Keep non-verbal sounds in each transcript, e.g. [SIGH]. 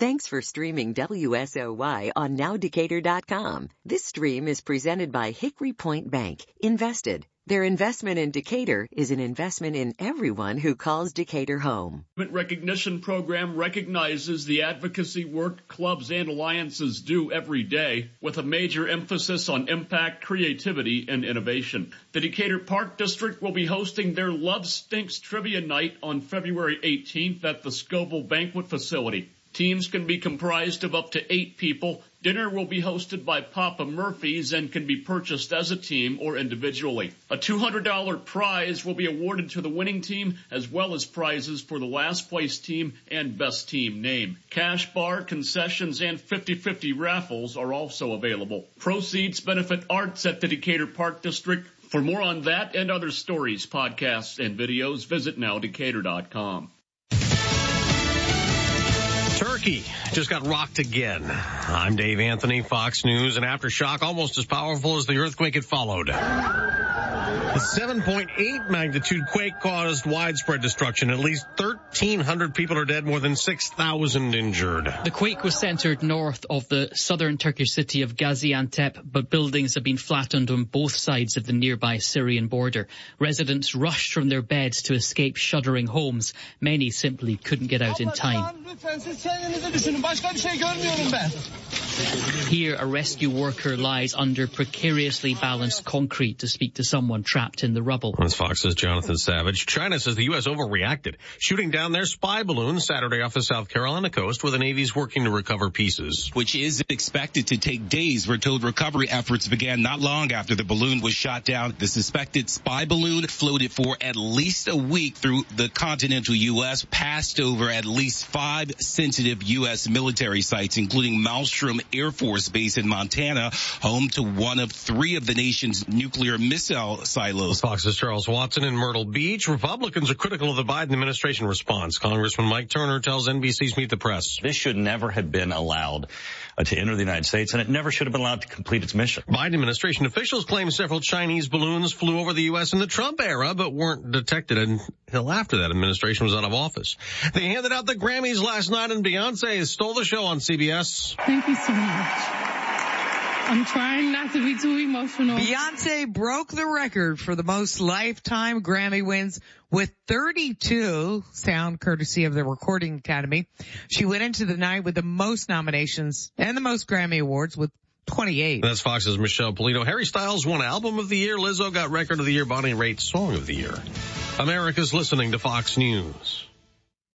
Thanks for streaming WSOY on nowdecatur.com. This stream is presented by Hickory Point Bank. Invested. Their investment in Decatur is an investment in everyone who calls Decatur home. Recognition program recognizes the advocacy work clubs and alliances do every day with a major emphasis on impact, creativity, and innovation. The Decatur Park District will be hosting their Love Stinks Trivia Night on February 18th at the Scovill Banquet Facility. Teams can be comprised of up to eight people. Dinner will be hosted by Papa Murphy's and can be purchased as a team or individually. A $200 prize will be awarded to the winning team as well as prizes for the last place team and best team name. Cash bar, concessions, and 50-50 raffles are also available. Proceeds benefit arts at the Decatur Park District. For more on that and other stories, podcasts, and videos, visit nowdecatur.com. Turkey just got rocked again. I'm Dave Anthony, Fox News, and aftershock almost as powerful as the earthquake it followed. The 7.8 magnitude quake caused widespread destruction. At least 1,300 people are dead, more than 6,000 injured. The quake was centered north of the southern Turkish city of Gaziantep, but buildings have been flattened on both sides of the nearby Syrian border. Residents rushed from their beds to escape shuddering homes. Many simply couldn't get out in time. Here, a rescue worker lies under precariously balanced concrete to speak to someone trapped in the rubble. That's Fox's Jonathan Savage. China says the U.S. overreacted, shooting down their spy balloon Saturday off the South Carolina coast where the Navy's working to recover pieces. Which is expected to take days. We're told recovery efforts began not long after the balloon was shot down. The suspected spy balloon floated for at least a week through the continental U.S., passed over at least five sensitive U.S. military sites, including Malmstrom Air Force Base in Montana, home to one of three of the nation's nuclear missile silos. Fox's Charles Watson in Myrtle Beach. Republicans are critical of the Biden administration response. Congressman Mike Turner tells NBC's Meet the Press. This should never have been allowed uh, to enter the United States, and it never should have been allowed to complete its mission. Biden administration officials claim several Chinese balloons flew over the U.S. in the Trump era, but weren't detected until after that administration was out of office. They handed out the Grammys last night, and Beyonce stole the show on CBS. Thank you so much. I'm trying not to be too emotional. Beyonce broke the record for the most lifetime Grammy wins with 32, sound courtesy of the Recording Academy. She went into the night with the most nominations and the most Grammy awards with 28. That's Fox's Michelle Pollino. Harry Styles won Album of the Year. Lizzo got Record of the Year. Bonnie Raitt Song of the Year. America's listening to Fox News.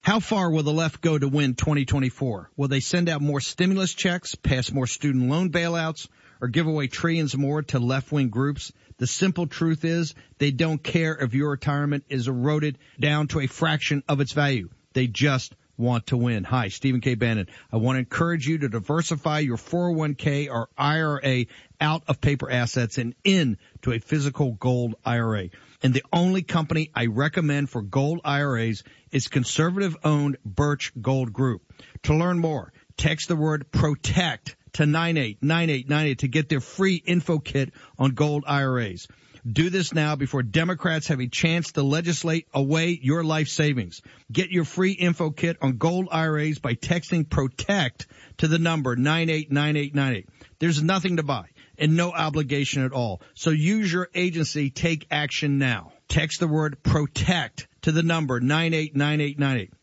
How far will the left go to win 2024? Will they send out more stimulus checks, pass more student loan bailouts, or give away trillions more to left-wing groups? The simple truth is they don't care if your retirement is eroded down to a fraction of its value. They just want to win. Hi, Stephen K. Bannon. I want to encourage you to diversify your 401k or IRA out of paper assets and into a physical gold IRA. And the only company I recommend for gold IRAs is conservative owned Birch Gold Group. To learn more, text the word protect to 989898 to get their free info kit on gold IRAs. Do this now before Democrats have a chance to legislate away your life savings. Get your free info kit on gold IRAs by texting protect to the number 989898. There's nothing to buy and no obligation at all. So use your agency. Take action now. Text the word protect to the number 989898.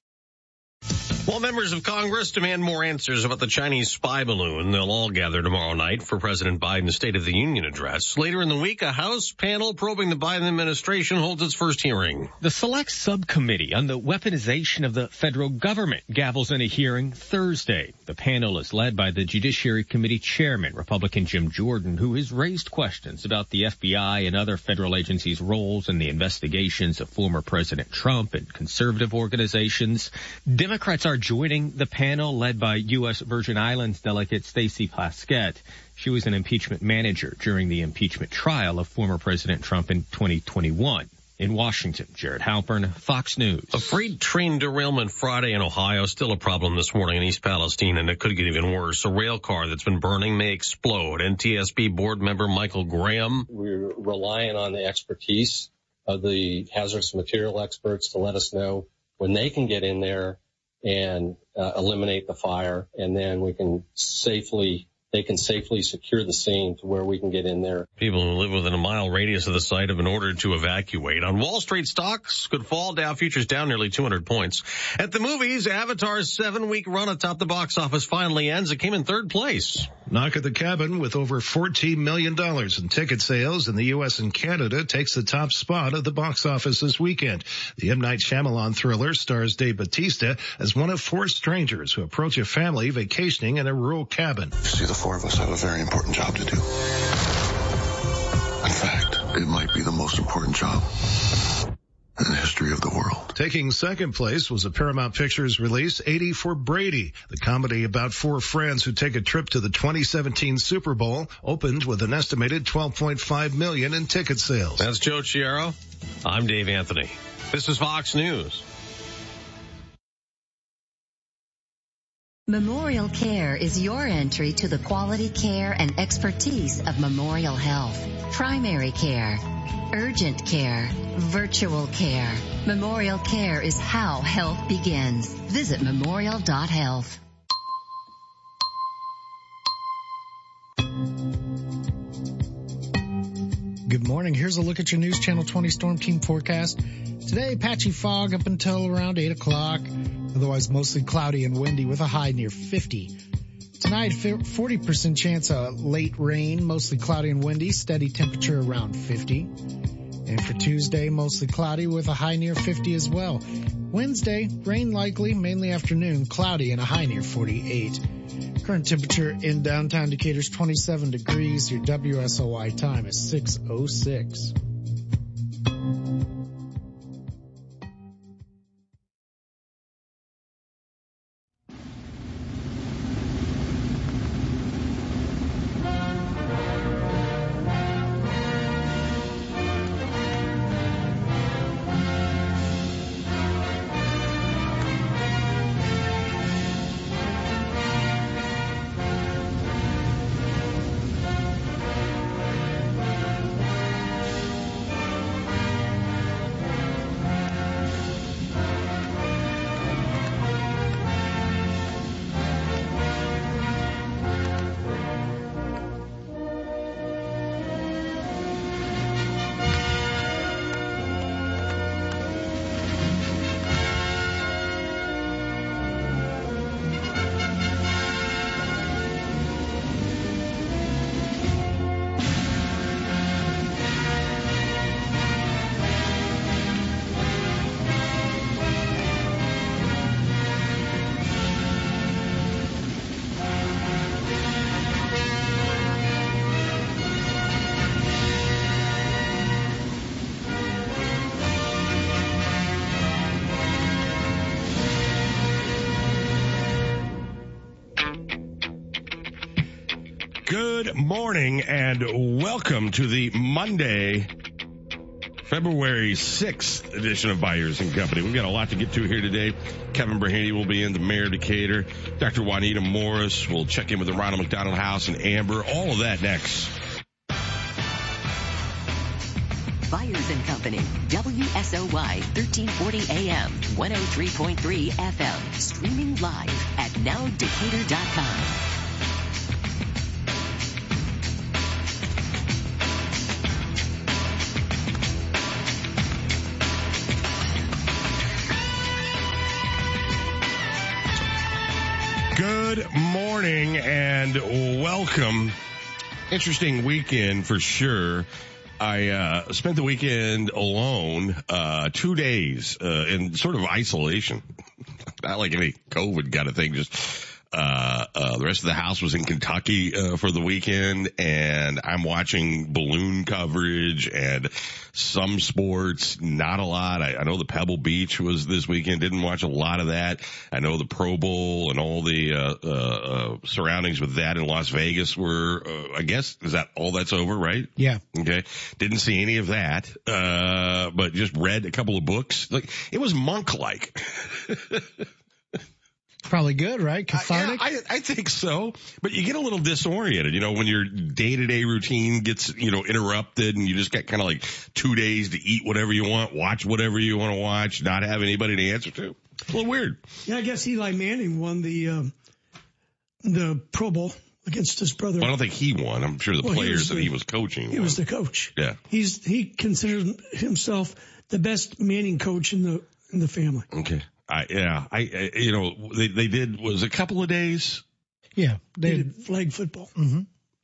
While members of Congress demand more answers about the Chinese spy balloon, they'll all gather tomorrow night for President Biden's State of the Union address. Later in the week, a House panel probing the Biden administration holds its first hearing. The Select Subcommittee on the Weaponization of the Federal Government gavels in a hearing Thursday. The panel is led by the Judiciary Committee Chairman, Republican Jim Jordan, who has raised questions about the FBI and other federal agencies' roles in the investigations of former President Trump and conservative organizations. Democrats are joining the panel led by U.S. Virgin Islands delegate Stacey Plaskett. She was an impeachment manager during the impeachment trial of former President Trump in 2021. In Washington, Jared Halpern, Fox News. A freight train derailment Friday in Ohio, still a problem this morning in East Palestine, and it could get even worse. A rail car that's been burning may explode. NTSB board member Michael Graham. We're relying on the expertise of the hazardous material experts to let us know when they can get in there and uh, eliminate the fire, and then we can safely they can safely secure the scene to where we can get in there. People who live within a mile radius of the site have been ordered to evacuate. On Wall Street, stocks could fall. Dow futures down nearly 200 points. At the movies, Avatar's seven-week run atop the box office finally ends. It came in third place. Knock at the Cabin with over $14 million in ticket sales in the U.S. and Canada takes the top spot of the box office this weekend. The M. Night Shyamalan thriller stars Dave Bautista as one of four strangers who approach a family vacationing in a rural cabin. See the four of us have a very important job to do. In fact, it might be the most important job in the history of the world. Taking second place was a Paramount Pictures release, 80 for Brady. The comedy about four friends who take a trip to the 2017 Super Bowl opened with an estimated 12.5 million in ticket sales. That's Joe Chiaro. I'm Dave Anthony. This is Fox News. Memorial Care is your entry to the quality care and expertise of Memorial Health. Primary care, urgent care, virtual care. Memorial Care is how health begins. Visit memorial.health. Good morning. Here's a look at your News Channel 20 Storm Team forecast. Today, patchy fog up until around 8 o'clock. Otherwise, mostly cloudy and windy with a high near 50. Tonight, 40% chance of late rain, mostly cloudy and windy, steady temperature around 50. And for Tuesday, mostly cloudy with a high near 50 as well. Wednesday, rain likely, mainly afternoon, cloudy and a high near 48. Current temperature in downtown Decatur is 27 degrees. Your WSOY time is 606. Morning and welcome to the Monday, February 6th edition of Byers and Company. We've got a lot to get to here today. Kevin Brahady will be in, the mayor Decatur. Dr. Juanita Morris will check in with the Ronald McDonald House and Amber. All of that next. Byers and Company, WSOY 1340 AM, 103.3 FM, streaming live at nowdecatur.com. and welcome. Interesting weekend for sure. I uh, spent the weekend alone, uh, two days uh, in sort of isolation. [LAUGHS] Not like any COVID kind of thing, just uh, uh, the rest of the house was in Kentucky uh, for the weekend, and I'm watching balloon coverage and some sports, not a lot. I, I know the Pebble Beach was this weekend. Didn't watch a lot of that. I know the Pro Bowl and all the uh, uh, uh, surroundings with that in Las Vegas were. I guess is that all that's over, right? Yeah. Okay. Didn't see any of that, Uh but just read a couple of books. Like it was monk like. [LAUGHS] Probably good, right? Cathartic. I, I, I think so, but you get a little disoriented, you know, when your day to day routine gets, you know, interrupted and you just get kind of like two days to eat whatever you want, watch whatever you want to watch, not have anybody to answer to. It's a little weird. Yeah, I guess Eli Manning won the um, the Pro Bowl against his brother. Well, I don't think he won. I'm sure the Well, he players that he was coaching. He won. was the coach. yeah. He's he considers himself the best Manning coach in the in the family. Okay. I, yeah. I, I, you know, they, they did, was a couple of days. yeah, They they. did flag football. hmm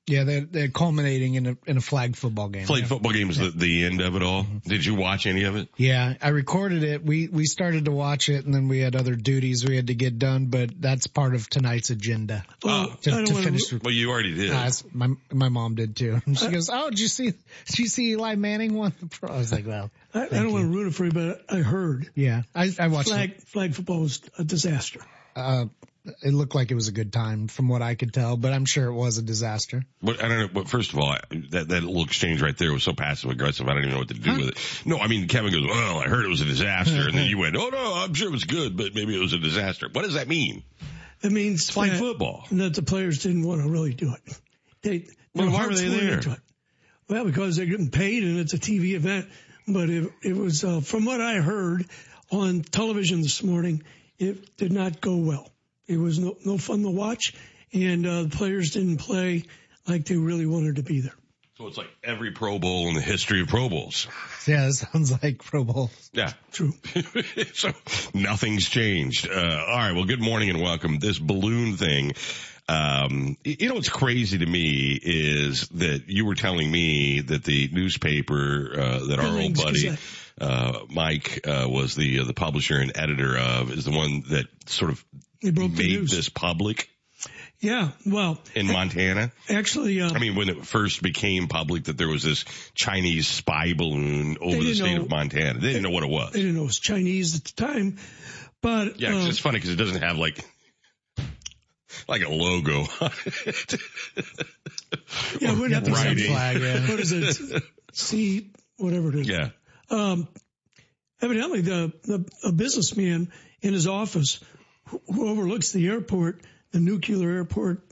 Yeah, they're, they're culminating in a in a flag football game. Flag yeah. football game was the, the end of it all. Did you watch any of it? Yeah, I recorded it. We we started to watch it, and then we had other duties we had to get done. But that's part of tonight's agenda Well, to, I don't to wanna- finish. Well, you already did. Uh, my my mom did too. And [LAUGHS] she goes, "Oh, did you see? Did you see Eli Manning won the pro?" I was like, "Well, I, I don't want to ruin it for you, but I heard yeah, I I watched flag flag football was a disaster. Uh, it looked like it was a good time from what I could tell, but I'm sure it was a disaster. But I don't know. But first of all, that that little exchange right there was so passive aggressive. I don't even know what to do with it. No, I mean Kevin goes, "Well, I heard it was a disaster," and then you went, "Oh no, I'm sure it was good, but maybe it was a disaster." What does that mean? It means Flag that, football. that the players didn't want to really do it. They Well, their why were hearts they weren't there? into it. Well, because they're getting paid and it's a TV event. But it, it was uh, from what I heard on television this morning, it did not go well. It was no no fun to watch, and uh, the players didn't play like they really wanted to be there. So it's like every Pro Bowl in the history of Pro Bowls. [LAUGHS] Yeah, it sounds like Pro Bowl. Yeah. True. [LAUGHS] so nothing's changed. Uh, all right. Well, good morning and welcome. This balloon thing. Um, you know what's crazy to me is that you were telling me that the newspaper uh, that our old buddy Gazette. Uh, Mike uh, was the uh, the publisher and editor of is the one that sort of made this public Yeah. Well, in Montana. actually, uh, I mean, when it first became public that there was this Chinese spy balloon over the state know- of Montana, they didn't know what it was. they didn't know it was Chinese at the time, but Yeah, 'cause uh, it's funny because it doesn't have like like a logo. on it. yeah, we'd have flag, yeah. [LAUGHS] What is it? [LAUGHS] C, whatever it is. Yeah. Um, evidently, the, the a businessman in his office who, overlooks the airport, the nuclear airport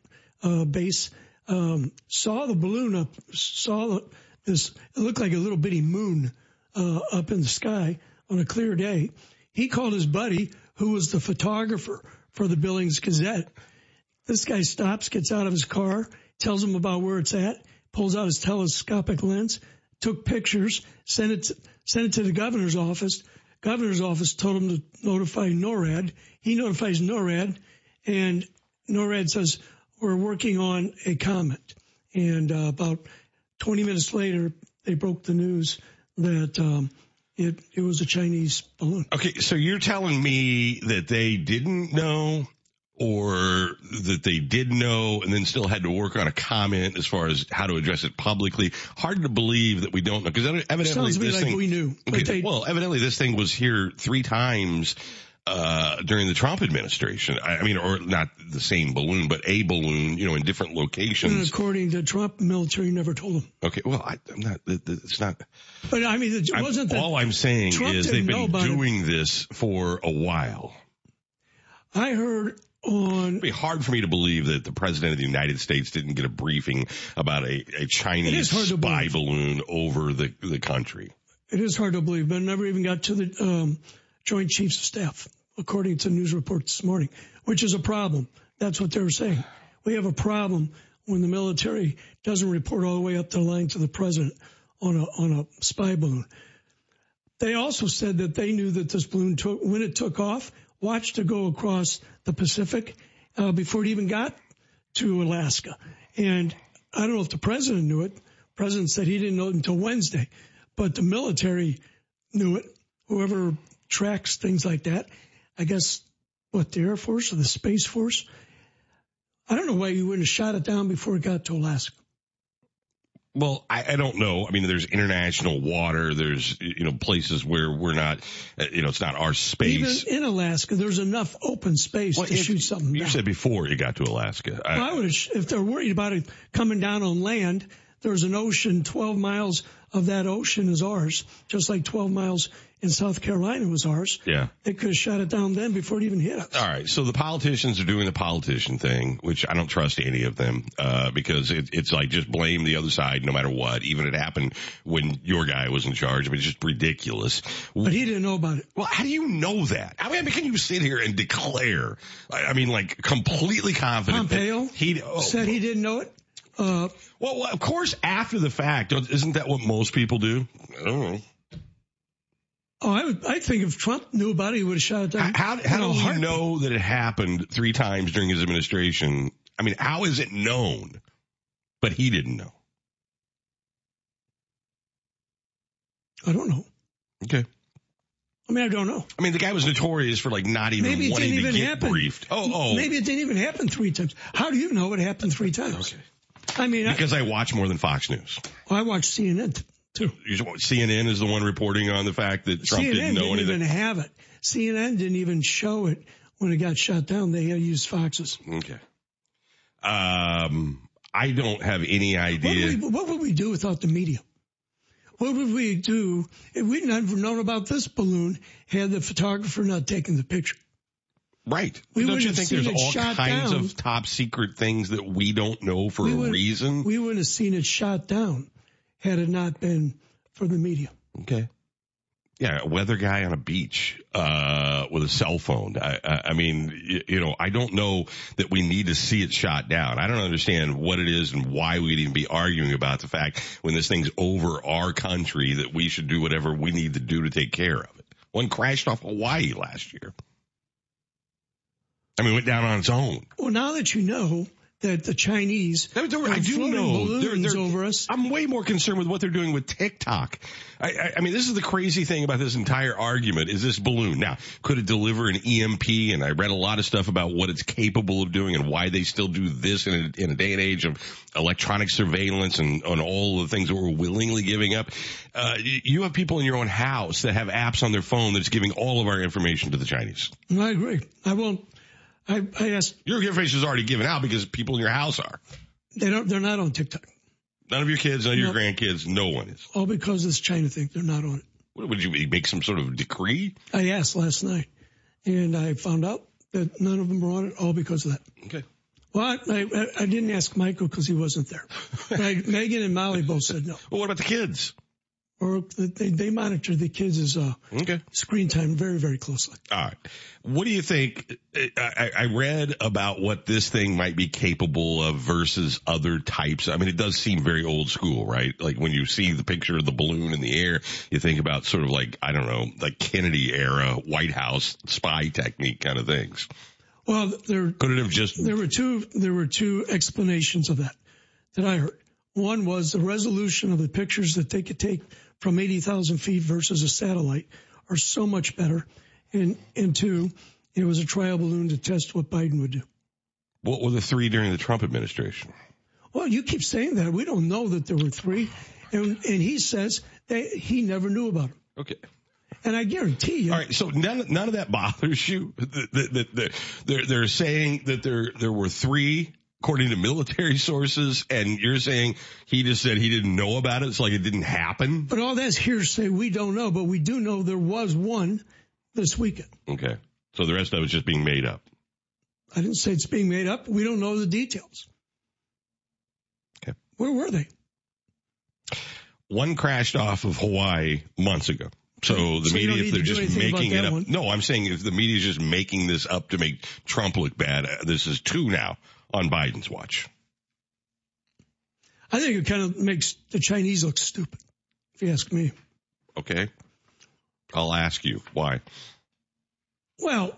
uh, base, um, saw the balloon up, saw this. It looked like a little bitty moon uh, up in the sky on a clear day. He called his buddy, who was the photographer for the Billings Gazette. This guy stops, gets out of his car, tells him about where it's at, pulls out his telescopic lens, took pictures, sent it, to, sent it to the governor's office. Governor's office told him to notify NORAD. He notifies NORAD, and NORAD says we're working on a comment. And uh, about 20 minutes later, they broke the news that um, it it was a Chinese balloon. Okay, so you're telling me that they didn't know or that they did know and then still had to work on a comment as far as how to address it publicly. Hard to believe that we don't know because evidently Sounds this like thing, we knew, Okay, they- well, evidently this thing was here three times uh, during the Trump administration. I, I mean, or not the same balloon, but a balloon, you know, in different And locations. according to Trump, military never told him. Okay, well, I, I'm not. It's not. But I mean, it wasn't that all I'm saying Trump is they've been about it. doing this for a while. I heard on It'd be hard for me to believe that the president of the United States didn't get a briefing about a, a Chinese is hard to spy believe. balloon over the, the country. It is hard to believe, but it never even got to the um, Joint Chiefs of Staff, according to news reports this morning, which is a problem. That's what they were saying. We have a problem when the military doesn't report all the way up the line to the president on a on a spy balloon. They also said that they knew that this balloon took when it took off, watched it go across the Pacific uh, before it even got to Alaska. And I don't know if the president knew it. The president said he didn't know it until Wednesday, but the military knew it. Whoever tracks things like that, I guess, what the Air Force or the Space Force. I don't know why you wouldn't have shot it down before it got to Alaska. Well, I, I don't know. I mean, there's international water. There's, you know, places where we're not, uh, you know, it's not our space. Even in Alaska, there's enough open space Well, to if- shoot something you down. said before you got to Alaska. I- I would if they're worried about it coming down on land, there's an ocean, 12 miles of that ocean is ours, just like 12 miles in South Carolina was ours. Yeah. They could have shot it down then before it even hit us. All right. So the politicians are doing the politician thing, which I don't trust any of them, uh, because it, it's like just blame the other side no matter what. Even it happened when your guy was in charge. I mean, it's just ridiculous. But he didn't know about it. Well, how do you know that? I mean, can you sit here and declare, I mean, like completely confident Pompeo he oh, said he didn't know it. Uh, well, of course, after the fact, isn't that what most people do? I don't know. oh, I would, I think if Trump knew about it, he would have shot it down. How, in how do you know that it happened three times during his administration? I mean, how is it known? But he didn't know. I don't know. Okay. I mean, I don't know. I mean, the guy was notorious for like not even Maybe it wanting didn't to even get happen. briefed. Oh, oh. Maybe it didn't even happen three times. How do you know it happened three times? I mean, Because I watch more than Fox News. I watch CNN too. CNN is the one reporting on the fact that Trump CNN didn't know anything. They didn't anything. even have it. CNN didn't even show it when it got shut down. They used Fox's. Okay. Um, I don't have any What idea. would, we, what would we do without the media? What would we do if we'd never known about this balloon had the photographer not taken the picture? Right. We don't you think there's all kinds down. of top secret things that we don't know for We a reason? We wouldn't have seen it shot down had it not been for the media. Okay. Yeah, a weather guy on a beach uh, with a cell phone. I, I, I mean, y- you know, I don't know that we need to see it shot down. I don't understand what it is and why we'd even be arguing about the fact when this thing's over our country that we should do whatever we need to do to take care of it. One crashed off Hawaii last year. I mean, it went down on its own. Well, now that you know that the Chinese I, do- are I do know balloons over us, I'm way more concerned with what they're doing with TikTok. I, I, I mean, this is the crazy thing about this entire argument is this balloon. Now, could it deliver an EMP? And I read a lot of stuff about what it's capable of doing and why they still do this in a, in a day and age of electronic surveillance and on all the things that we're willingly giving up. Uh, you, you have people in your own house that have apps on their phone that's giving all of our information to the Chinese. I agree. I won't. I, I asked. Your information is already given out because people in your house are. They don't. They're not on TikTok. None of your kids, none of your No. grandkids, no one is. All because of this China thing. They're not on it. What, would you make some sort of decree? I asked last night, and I found out that none of them were on it. All because of that. Okay. Well, I, I, I didn't ask Michael because he wasn't there. [LAUGHS] But I, Megan and Molly both said no. Well, what about the kids? Or they, they monitor the kids' uh, Okay. screen time very, very closely. All right. What do you think? I, I I read about what this thing might be capable of versus other types. I mean, it does seem very old school, right? Like when you see the picture of the balloon in the air, you think about sort of like, I don't know, like Kennedy era White House spy technique kind of things. Well, there Could it have just, there were two there were two explanations of that that I heard. One was the resolution of the pictures that they could take from 80,000 feet versus a satellite are so much better. And, and two, it was a trial balloon to test what Biden would do. what were the three during the Trump administration? Well, you keep saying that. We don't know that there were three. And, and he says that he never knew about them. Okay. And I guarantee you. All right, so none none of that bothers you. The, the, the, the, they're they're saying that there there were three according to military [LAUGHS] sources, and you're saying he just said he didn't know about it. It's like it didn't happen. But all that's hearsay. We don't know, but we do know there was one this weekend. Okay, so the rest of it's just being made up. I didn't say it's being made up. We don't know the details. Okay. Where were they? One crashed off of Hawaii months ago. So the So media, if they're just making it up. one? No, I'm saying if the media's just making this up to make Trump look bad, uh, this is two now on Biden's watch. I think it kind of makes the Chinese look stupid, if you ask me. Okay. I'll ask you why. Well,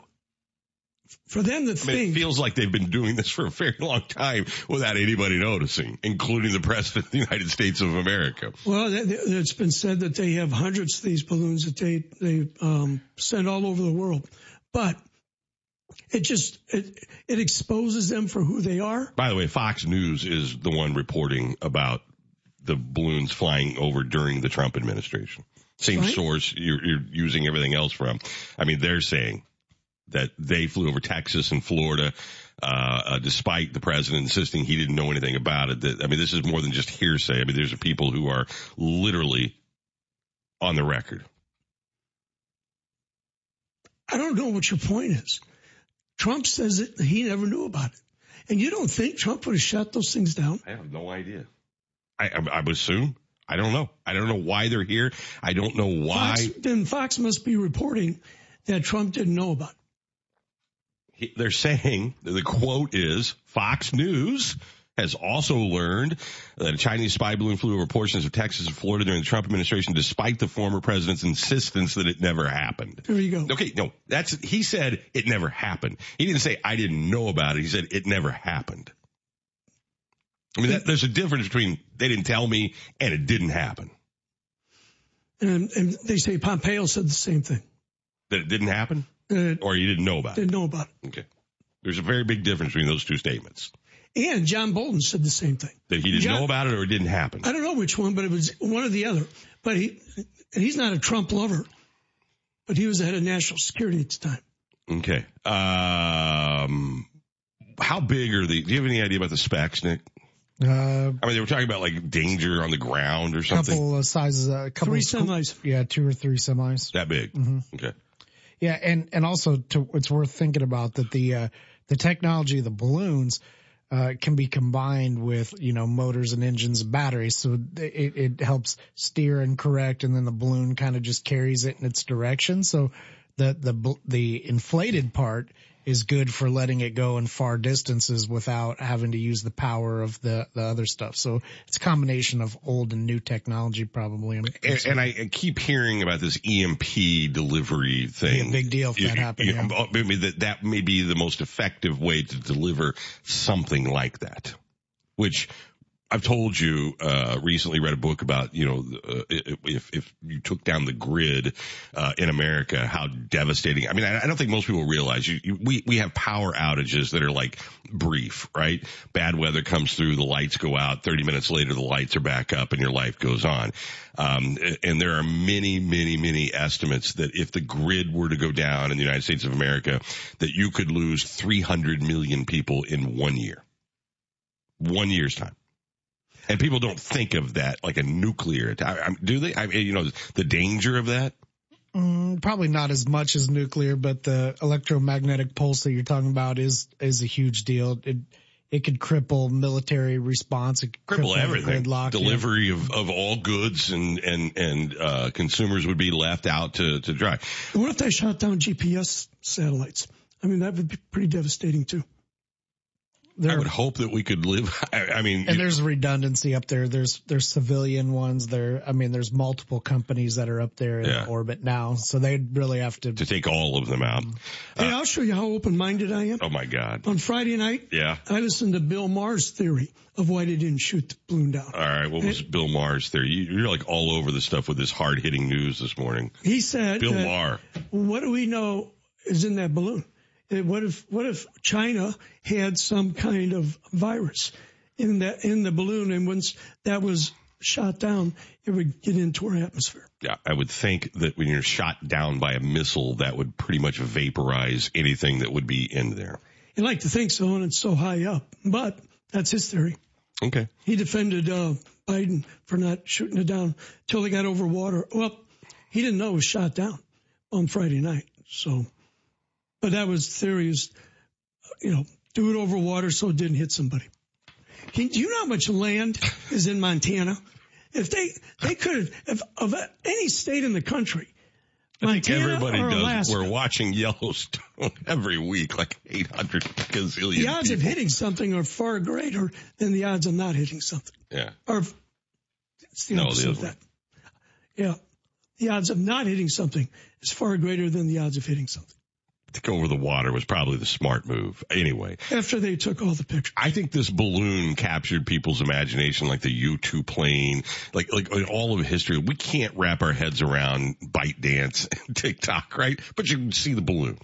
for them to I mean, think, it feels like they've been doing this for a very long time without anybody noticing, including the president of the United States of America. well, it's been said that they have hundreds of these balloons that they they um, send all over the world, but it just it it exposes them for who they are. By the way, Fox News is the one reporting about the balloons flying over during the Trump administration. Same Right. source you're, you're using everything else from. I mean, they're saying that they flew over Texas and Florida. uh, uh, despite the president insisting he didn't know anything about it. That, I mean, this is more than just hearsay. I mean, there's people who are literally on the record. I don't know what your point is. Trump says that he never knew about it. And you don't think Trump would have shut those things down? I have no idea. I, I, I would assume. I don't know. I don't know why they're here. I don't know why. Fox, then Fox must be reporting that Trump didn't know about it. He, they're saying the quote is Fox News has also learned that a Chinese spy balloon flew over portions of Texas and Florida during the Trump administration, despite the former president's insistence that it never happened. There you go. Okay, no, that's he said it never happened. He didn't say I didn't know about it. He said it never happened. I mean, that, there's a difference between they didn't tell me and it didn't happen. And, and they say Pompeo said the same thing. That it didn't happen, Uh, or you didn't know about it. didn't know about it. it. Okay, there's a very big difference between those two statements. And John Bolton said the same thing. That he didn't John- know about it or it didn't happen. I don't know which one, but it was one or the other. But he, and he's not a Trump lover, but he was the head of national security at the time. Okay. Um, how big are the? Do you have any idea about the specs, Nick? Uh, I mean, they were talking about like danger on the ground or something. couple of sizes, a couple Three of school- semis. Yeah, two or three semis. That big. hmm Okay. Yeah, and and also to, it's worth thinking about that the uh, the technology of the balloons uh, can be combined with you know motors and engines and batteries, so it, it helps steer and correct, and then the balloon kind of just carries it in its direction. So the the the inflated part is good for letting it go in far distances without having to use the power of the the other stuff. So it's a combination of old and new technology, probably. And, and I keep hearing about this EMP delivery thing. Big deal if that You- happened, you- yeah. Uh, maybe that that may be the most effective way to deliver something like that, which. I've told you uh, recently read a book about you know uh, if if you took down the grid uh, in America how devastating. I mean I, I don't think most people realize you, you, we we have power outages that are like brief, right? Bad weather comes through, the lights go out. Thirty minutes later, the lights are back up, and your life goes on. Um, and there are many, many, many estimates that if the grid were to go down in the United States of America, that you could lose 300 million people in one year. One year's time. And people don't think of that like a nuclear attack. I- Do they? I mean, you know, the danger of that. Mm, probably not as much as nuclear, but the electromagnetic pulse that you're talking about is is a huge deal. It it could cripple military response. It could Cripple the everything. Gridlock, yeah. Delivery of, of all goods and, and, and, uh, consumers would be left out to, to dry. What if they shot down GPS satellites? I mean, that would be pretty devastating too. I would hope that we could live. [LAUGHS] I, I mean, And there's redundancy up there. There's there's civilian ones. There, I mean, there's multiple companies that are up there in Yeah. orbit now, so they'd really have to. to take all of them out. Mm-hmm. Uh, hey, I'll show you how open-minded I am. Oh my God. On Friday night, Yeah. I listened to Bill Maher's theory of why they didn't shoot the balloon down. All right. What was Bill Maher's theory? You- You're like all over the stuff with this hard hitting news this morning. He said, Bill that, Maher. what do we know is in that balloon? Uh, What if what if China had some kind of virus in that in the balloon, and once that was shot down, it would get into our atmosphere. Yeah, I would think that when you're shot down by a missile, that would pretty much vaporize anything that would be in there. You like to think so, and it's so high up, but that's his theory. Okay. He defended uh, Biden for not shooting it down till they got over water. Well, he didn't know it was shot down on Friday night. So, but that was theory is, you know, do it over water so it didn't hit somebody. Can, do you know how much land is in Montana? If they they could if of any state in the country, I think Montana everybody does. Alaska, We're watching Yellowstone [LAUGHS] every week, like 800 gazillion. the odds of hitting something are far greater than the odds of not hitting something. Yeah. Or it's the No, the opposite of other that. Yeah. The odds of not hitting something is far greater than the odds of hitting something. To go over the water was probably the smart move. Anyway, After they took all the pictures. I think this balloon captured people's imagination like the U-2 plane, like, like in all of history. We can't wrap our heads around ByteDance and [LAUGHS] TikTok, right? But you can see the balloon.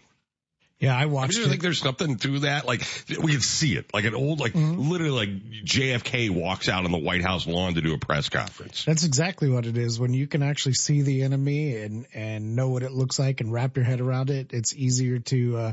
Yeah, I I watched mean, it. think there's something to that. Like we can see it, like an old, like literally, like JFK walks out on the White House lawn to do a press conference. That's exactly what it is. When you can actually see the enemy and and know what it looks like and wrap your head around it, it's easier to uh,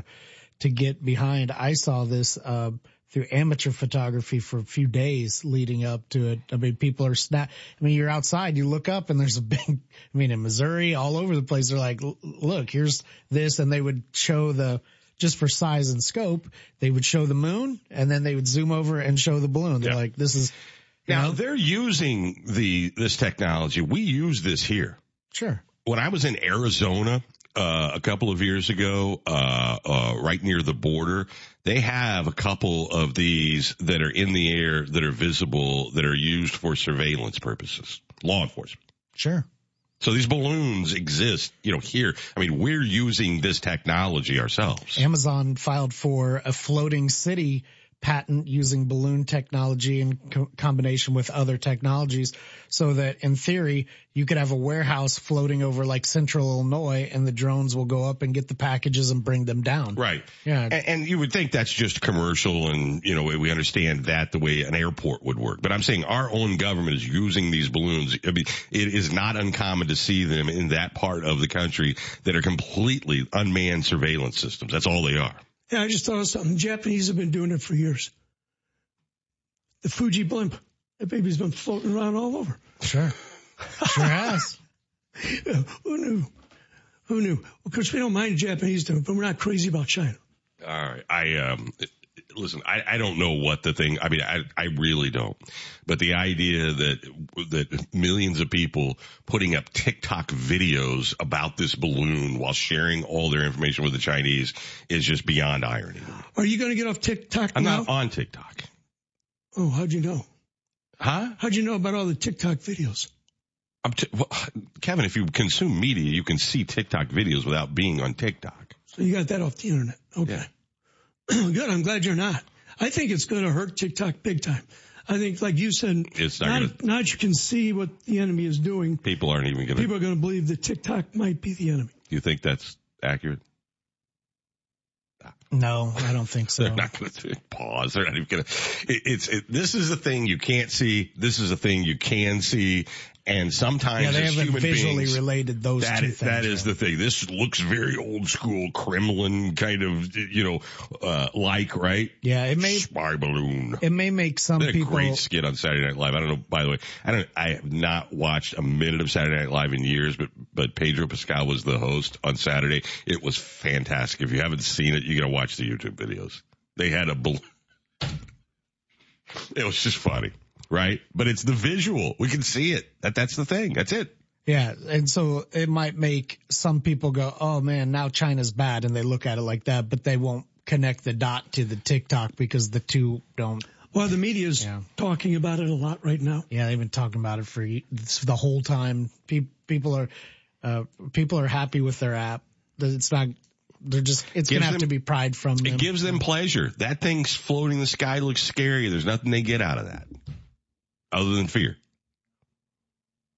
to get behind. I saw this, uh, through amateur photography for a few days leading up to it. I mean, people are snap. I mean, you're outside, you look up and there's a [LAUGHS] big, I mean, in Missouri, all over the place, they're like, look, here's this. And they would show the, just for size and scope, they would show the moon and then they would zoom over and show the balloon. They're yeah. like, this is, now know? they're using the, this technology. We use this here. Sure. When I was in Arizona, uh, a couple of years ago, uh, uh, right near the border. They have a couple of these that are in the air that are visible that are used for surveillance purposes, law enforcement. Sure. So these balloons exist, you know, here. I mean, we're using this technology ourselves. Amazon filed for a floating city patent using balloon technology in co- combination with other technologies so that in theory you could have a warehouse floating over like central Illinois and the drones will go up and get the packages and bring them down. Right. Yeah. And, and you would think that's just commercial and, you know, we understand that the way an airport would work. But I'm saying our own government is using these balloons. I mean, it is not uncommon to see them in that part of the country that are completely unmanned surveillance systems. That's all they are. Yeah, I just thought of something. Japanese have been doing it for years. The Fuji blimp. That baby's been floating around all over. Sure. Sure has. [LAUGHS] who knew? Who knew? Of course, we don't mind the Japanese doing, it, but we're not crazy about China. All right. I, um, listen, I, I don't know what the thing, I mean, I, I really don't, but the idea that, that millions of people putting up TikTok videos about this balloon while sharing all their information with the Chinese is just beyond irony. Are you going to get off TikTok I'm now? not on TikTok. Oh, how'd you know? Huh? How'd you know about all the TikTok videos? T- well, Kevin, if you consume media, you can see TikTok videos without being on TikTok. So you got that off the internet. Okay. Yeah. [CLEARS THROAT] Good. I'm glad you're not. I think it's going to hurt TikTok big time. I think, like you said, it's not now, gonna, now that you can see what the enemy is doing, people aren't even going to. People are going to believe that TikTok might be the enemy. Do you think that's accurate? No, I don't think so. [LAUGHS] They're not going to pause. They're not even going to. It, it's it, this is a thing you can't see. This is a thing you can see, and sometimes yeah, they haven't visually beings, related those that two things. That is the thing. This looks very old school Kremlin kind of, you know, uh, like, right? Yeah, it may spy balloon. It may make some a people great skit on Saturday Night Live. I don't know. By the way, I don't. I have not watched a minute of Saturday Night Live in years, but but Pedro Pascal was the host on Saturday. It was fantastic. If you haven't seen it, you got to watch the YouTube videos. They had a balloon. [LAUGHS] It was just funny right? But it's the visual. We can see it. That that's the thing. That's it. Yeah, and so it might make some people go, "Oh man, now China's bad," and they look at it like that, but they won't connect the dot to the TikTok because the two don't. Well, the media's yeah. talking about it a lot right now. Yeah, they've been talking about it for the whole time. People are uh, people are happy with their app. It's not. They're just. It's gonna have them, to be pride from them. It gives them pleasure. That thing's floating in the sky looks scary. There's nothing they get out of that other than fear?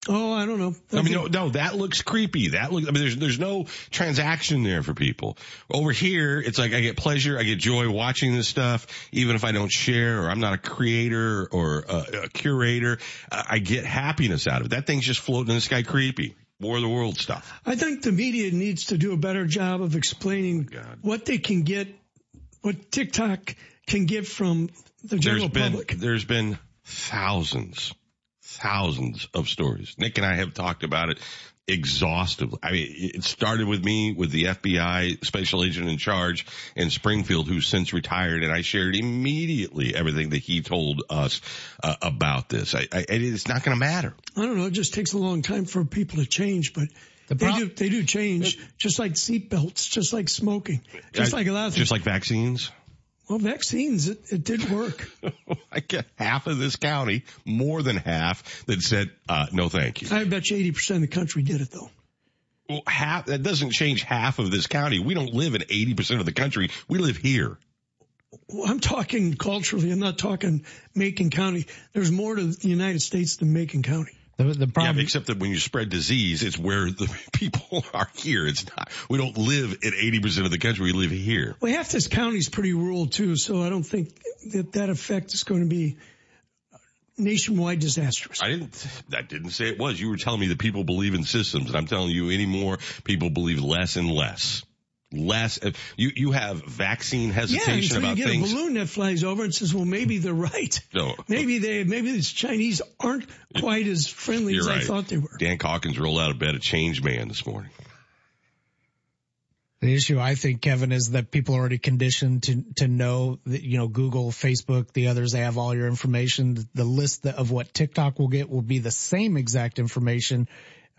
Oh, I don't know. I mean, no, no, that looks creepy. That looks, I mean, there's, there's no transaction there for people. Over here, it's like I get pleasure, I get joy watching this stuff, even if I don't share or I'm not a creator or a, a curator. I get happiness out of it. That thing's just floating in the sky creepy. War of the World stuff. I think the media needs to do a better job of explaining oh, God. what they can get, what TikTok can get from the general there's been, public. There's been thousands, thousands of stories. Nick and I have talked about it exhaustively. I mean, it started with me with the FBI special agent in charge in Springfield who's since retired and I shared immediately everything that he told us uh, about this. I, I, it's not going to matter. I don't know. It just takes a long time for people to change, but the they do, they do change just like seatbelts, just like smoking, just I, like a lot of things. Just like vaccines. Well, vaccines, it, it did work. [LAUGHS] I get half of this county, more than half, that said, uh, no thank you. I bet you 80% of the country did it though. Well, half, that doesn't change half of this county. We don't live in 80% of the country. We live here. Well, I'm talking culturally. I'm not talking Macon County. There's more to the United States than Macon County. The, the problem, yeah, except that when you spread disease, it's where the [LAUGHS] people are here. It's not. We don't live in eighty percent of the country. We live here. Well, half this county is pretty rural too, so I don't think that that effect is going to be nationwide disastrous. I didn't. I didn't say it was. You were telling me that people believe in systems, and I'm telling you anymore, people believe less and less. Less. Uh, you you have vaccine hesitation yeah, about you get things. a balloon that flies over and says, "Well, maybe they're right. No. Maybe they maybe these Chinese aren't quite as friendly You're as right. I thought they were." Dan Calkins rolled out of bed a change man this morning. The issue, I think, Kevin, is that people are already conditioned to to know that you know Google, Facebook, the others. They have all your information. The list of what TikTok will get will be the same exact information.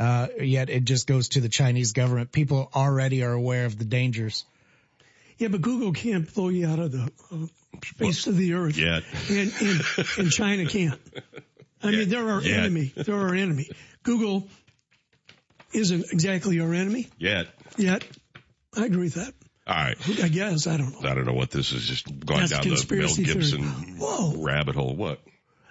Uh, yet it just goes to the Chinese government. People already are aware of the dangers. Yeah, but Google can't blow you out of the uh, face of the earth. Yet. And, and, and China can't. I mean, they're our Yet. enemy. They're our enemy. Google isn't exactly our enemy Yet. yet. I agree with that. All right. I guess. I don't know. I don't know what this is just going That's down the Mel conspiracy theory. Gibson Whoa. rabbit hole. What?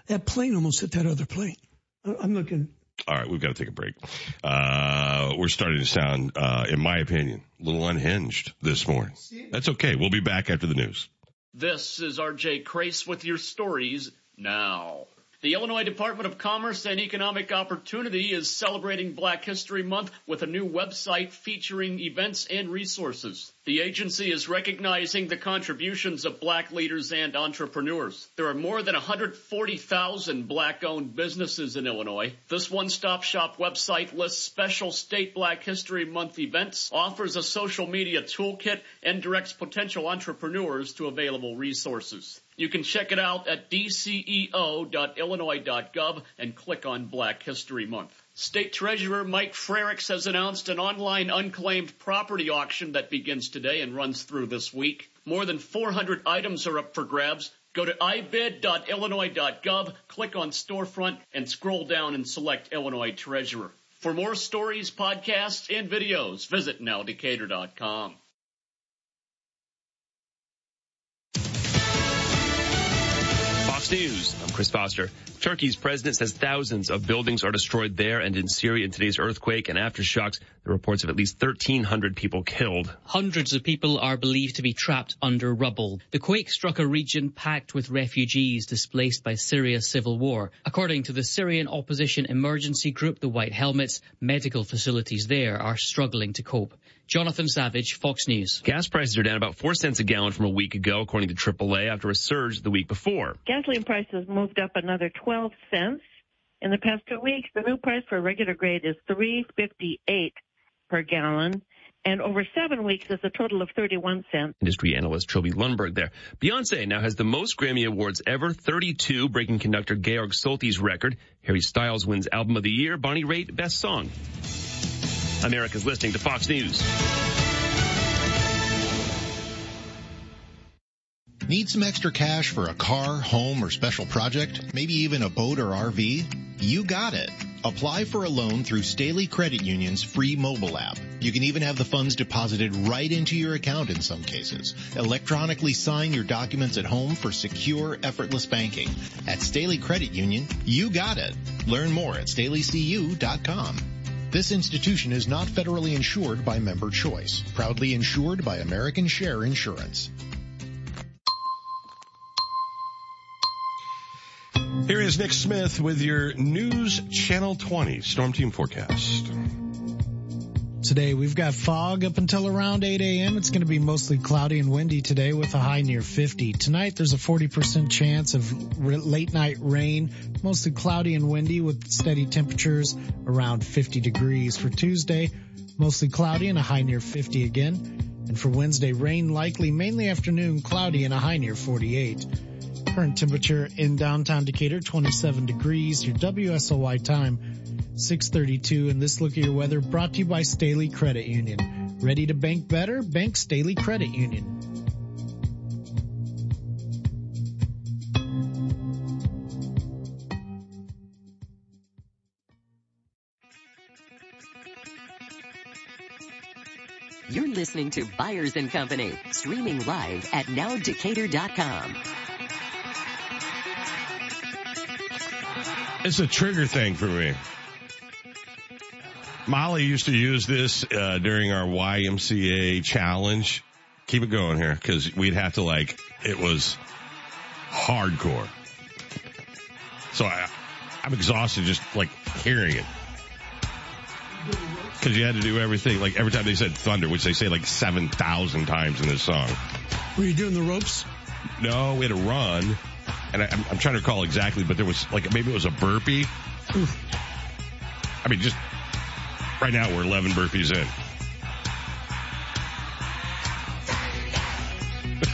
That plane almost hit that other plane. I'm looking. All right, we've got to take a break. Uh, we're starting to sound, uh, in my opinion, a little unhinged this morning. That's okay. We'll be back after the news. This is RJ Crace with your stories now. The Illinois Department of Commerce and Economic Opportunity is celebrating Black History Month with a new website featuring events and resources. The agency is recognizing the contributions of black leaders and entrepreneurs. There are more than 140,000 black owned businesses in Illinois. This one-stop shop website lists special state Black History Month events, offers a social media toolkit, and directs potential entrepreneurs to available resources. You can check it out at dceo.illinois.gov and click on Black History Month. State Treasurer Mike Frerichs has announced an online unclaimed property auction that begins today and runs through this week. More than 400 items are up for grabs. Go to ibid.illinois.gov, click on storefront, and scroll down and select Illinois Treasurer. For more stories, podcasts, and videos, visit nowdecatur.com. News. I'm Chris Foster. Turkey's president says thousands of buildings are destroyed there and in Syria in today's earthquake and aftershocks. Are reports of at least 1,300 people killed. Hundreds of people are believed to be trapped under rubble. The quake struck a region packed with refugees displaced by Syria's civil war. According to the Syrian opposition emergency group, the White Helmets, medical facilities there are struggling to cope. Jonathan Savage, Fox News. Gas prices are down about 4 cents a gallon from a week ago, according to AAA, after a surge the week before. Gasoline prices moved up another 12 cents in the past two weeks. The new price for regular grade is 3.58 per gallon, and over seven weeks is a total of 31 cents. Industry analyst Trilby Lundberg there. Beyonce now has the most Grammy Awards ever, 32, breaking conductor Georg Solti's record. Harry Styles wins Album of the Year, Bonnie Raitt Best Song. America's listening to Fox News. Need some extra cash for a car, home, or special project? Maybe even a boat or RV? You got it. Apply for a loan through Staley Credit Union's free mobile app. You can even have the funds deposited right into your account in some cases. Electronically sign your documents at home for secure, effortless banking. At Staley Credit Union, you got it. Learn more at staleycu.com. This institution is not federally insured by Member Choice. Proudly insured by American Share Insurance. Here is Nick Smith with your News Channel 20 Storm Team Forecast. Today we've got fog up until around 8 a.m. It's going to be mostly cloudy and windy today with a high near 50. Tonight there's a 40% chance of r- late night rain, mostly cloudy and windy with steady temperatures around 50 degrees. For Tuesday, mostly cloudy and a high near 50 again. And for Wednesday, rain likely mainly afternoon, cloudy and a high near 48. Current temperature in downtown Decatur, 27 degrees. Your WSOY time, 632. And this look at your weather brought to you by Staley Credit Union. Ready to bank better? Bank Staley Credit Union. You're listening to Byers and Company, streaming live at nowdecatur.com. It's a trigger thing for me. Molly used to use this uh, during our YMCA challenge. Keep it going here because we'd have to like it was hardcore. So I, I'm exhausted just like hearing it. Cause you had to do everything, like every time they said thunder, which they say like 7,000 times in this song. Were you doing the ropes? No, we had to run. And I, I'm, I'm trying to recall exactly, but there was like, maybe it was a burpee. I mean, just right now we're 11 burpees in.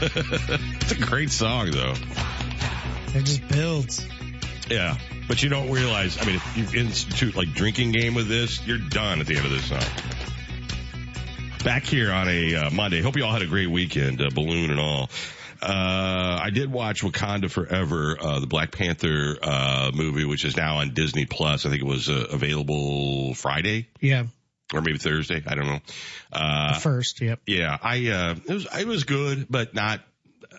[LAUGHS] it's a great song though. It just builds. Yeah. But you don't realize, I mean, if you institute like drinking game with this, you're done at the end of this song. Back here on a uh, Monday. Hope you all had a great weekend, uh, balloon and all. Uh, I did watch Wakanda Forever, uh, the Black Panther, uh, movie, which is now on Disney Plus. I think it was uh, available Friday Yeah. or maybe Thursday. I don't know. Uh, First, yep. yeah, I, uh, it was, it was good, but not,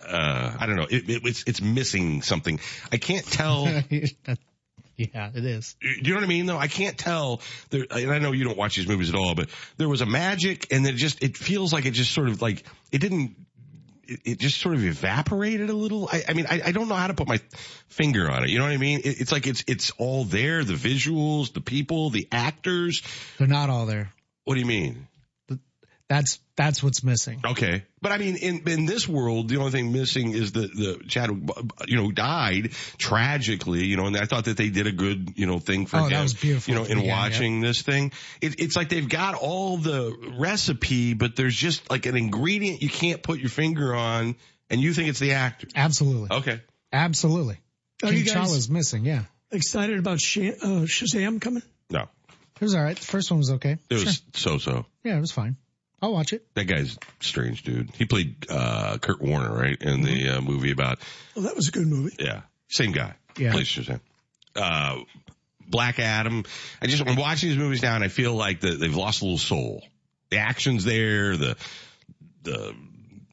uh, I don't know. It, it, it's, it's missing something. I can't tell. [LAUGHS] yeah, it is. Do you know what I mean though? I can't tell there, and I know you don't watch these movies at all, but there was a magic and then it just, it feels like it just sort of like, it didn't, it, it just sort of evaporated a little. I, I mean, I, I don't know how to put my finger on it. You know what I mean? It, it's like it's, it's all there. The visuals, the people, the actors. They're not all there. What do you mean? That's that's what's missing. Okay. But I mean, in, in this world, the only thing missing is the, the Chadwick, you know, died tragically, you know, and I thought that they did a good, you know, thing for Oh, him. that was beautiful You know, in the end, watching this thing. It, it's like they've got all the recipe, but there's just like an ingredient you can't put your finger on and you think it's the actor. Absolutely. Okay. Absolutely. Are King you guys- Chala's missing, yeah. Excited about Sha- uh, Shazam coming? No. It was alright. The first one was okay. It was so-so. Yeah, it was fine. I'll watch it. That guy's strange dude. He played, uh, Kurt Warner, right? In the uh, movie about Well, that was a good movie. Yeah. Same guy. Yeah. Plays Shazam. Uh, Black Adam. I just, I'm watching these movies now and I feel like the, they've lost a little soul. The action's there, the, the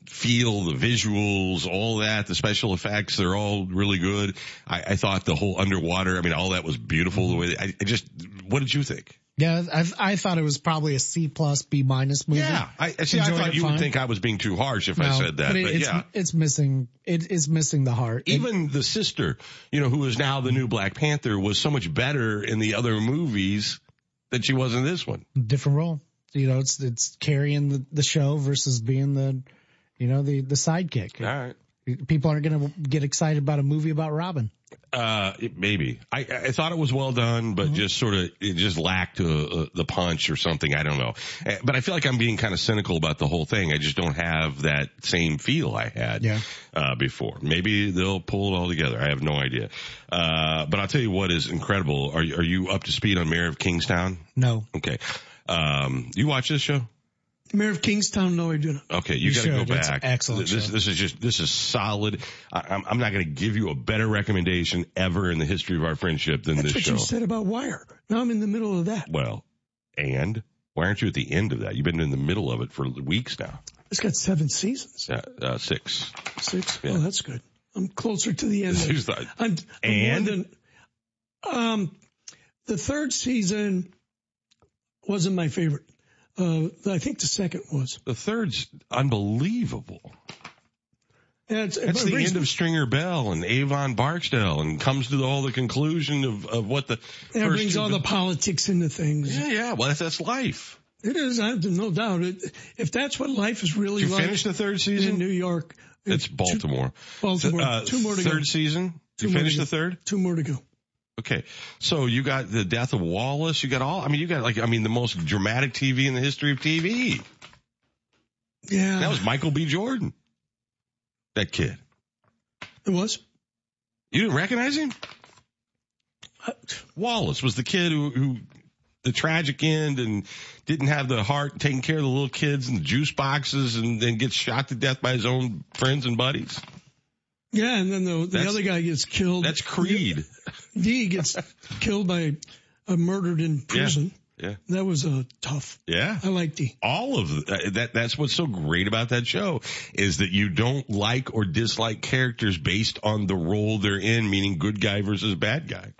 feel, the visuals, all that, the special effects, they're all really good. I, I thought the whole underwater, I mean, all that was beautiful. The way, I, I just, what did you think? Yeah, I, I thought it was probably a C plus B minus movie. Yeah. I, see, I thought it you would think I was being too harsh if I said that, it- but it's, yeah. it's missing. It is missing the heart. It- even the sister, you know, who is now the new Black Panther was so much better in the other movies than she was in this one. different role. You know, it's it's carrying the, the show versus being the, you know, the the sidekick. All right. People aren't going to get excited about a movie about Robin. Uh, maybe. I, I thought it was well done, but just sort of, it just lacked uh, uh, the punch or something. I don't know. Uh, But I feel like I'm being kind of cynical about the whole thing. I just don't have that same feel I had, Yeah. uh, before. Maybe they'll pull it all together. I have no idea. Uh, but I'll tell you what is incredible. Are you, are you up to speed on Mayor of Kingstown? No. Okay. Um, you watch this show? Mayor of Kingstown? No, I do not. Okay, you, You got to go should. It's back. excellent This, show. this is just this is solid. I, I'm, I'm not going to give you a better recommendation ever in the history of our friendship than That's this what show. you said about Wire. Now I'm in the middle of that. Well, and why aren't you at the end of that? You've been in the middle of it for weeks now. It's got seven seasons. Uh, uh, six. Six. Yeah. Oh, that's good. I'm closer to the end. Who's that? I'm, I'm And? than, um, the third season wasn't my favorite. Uh, I think the second was. The third's unbelievable. Yeah, it's, That's the brings- end of Stringer Bell and Avon Barksdale, and comes to all the conclusion of, of what the Yeah, it brings two- all the politics into things. yeah yeah. Well, that's, that's life. It is, I have no doubt. It, if that's what life is really Did you like finish the third season? in? New York, It's Baltimore. Baltimore. Uh, two more to third go. season. Two you more finished to the third. Two more to go. Okay. So you got the death of Wallace. You got all, I mean, you got like, I mean, the most dramatic TV in the history of TV. Yeah, That was Michael B. Jordan. That kid. it was. You didn't recognize him? Wallace was the kid who, who, the tragic end and didn't have the heart taking care of the little kids and the juice boxes and then gets shot to death by his own friends and buddies. Yeah, and then the, the That's- other guy gets killed. That's Creed. [LAUGHS] D gets [LAUGHS] killed by, uh, murdered in prison. Yeah. That was uh, tough. Yeah. I like D. all of the, that that's what's so great about that show is that you don't like or dislike characters based on the role they're in meaning good guy versus bad guy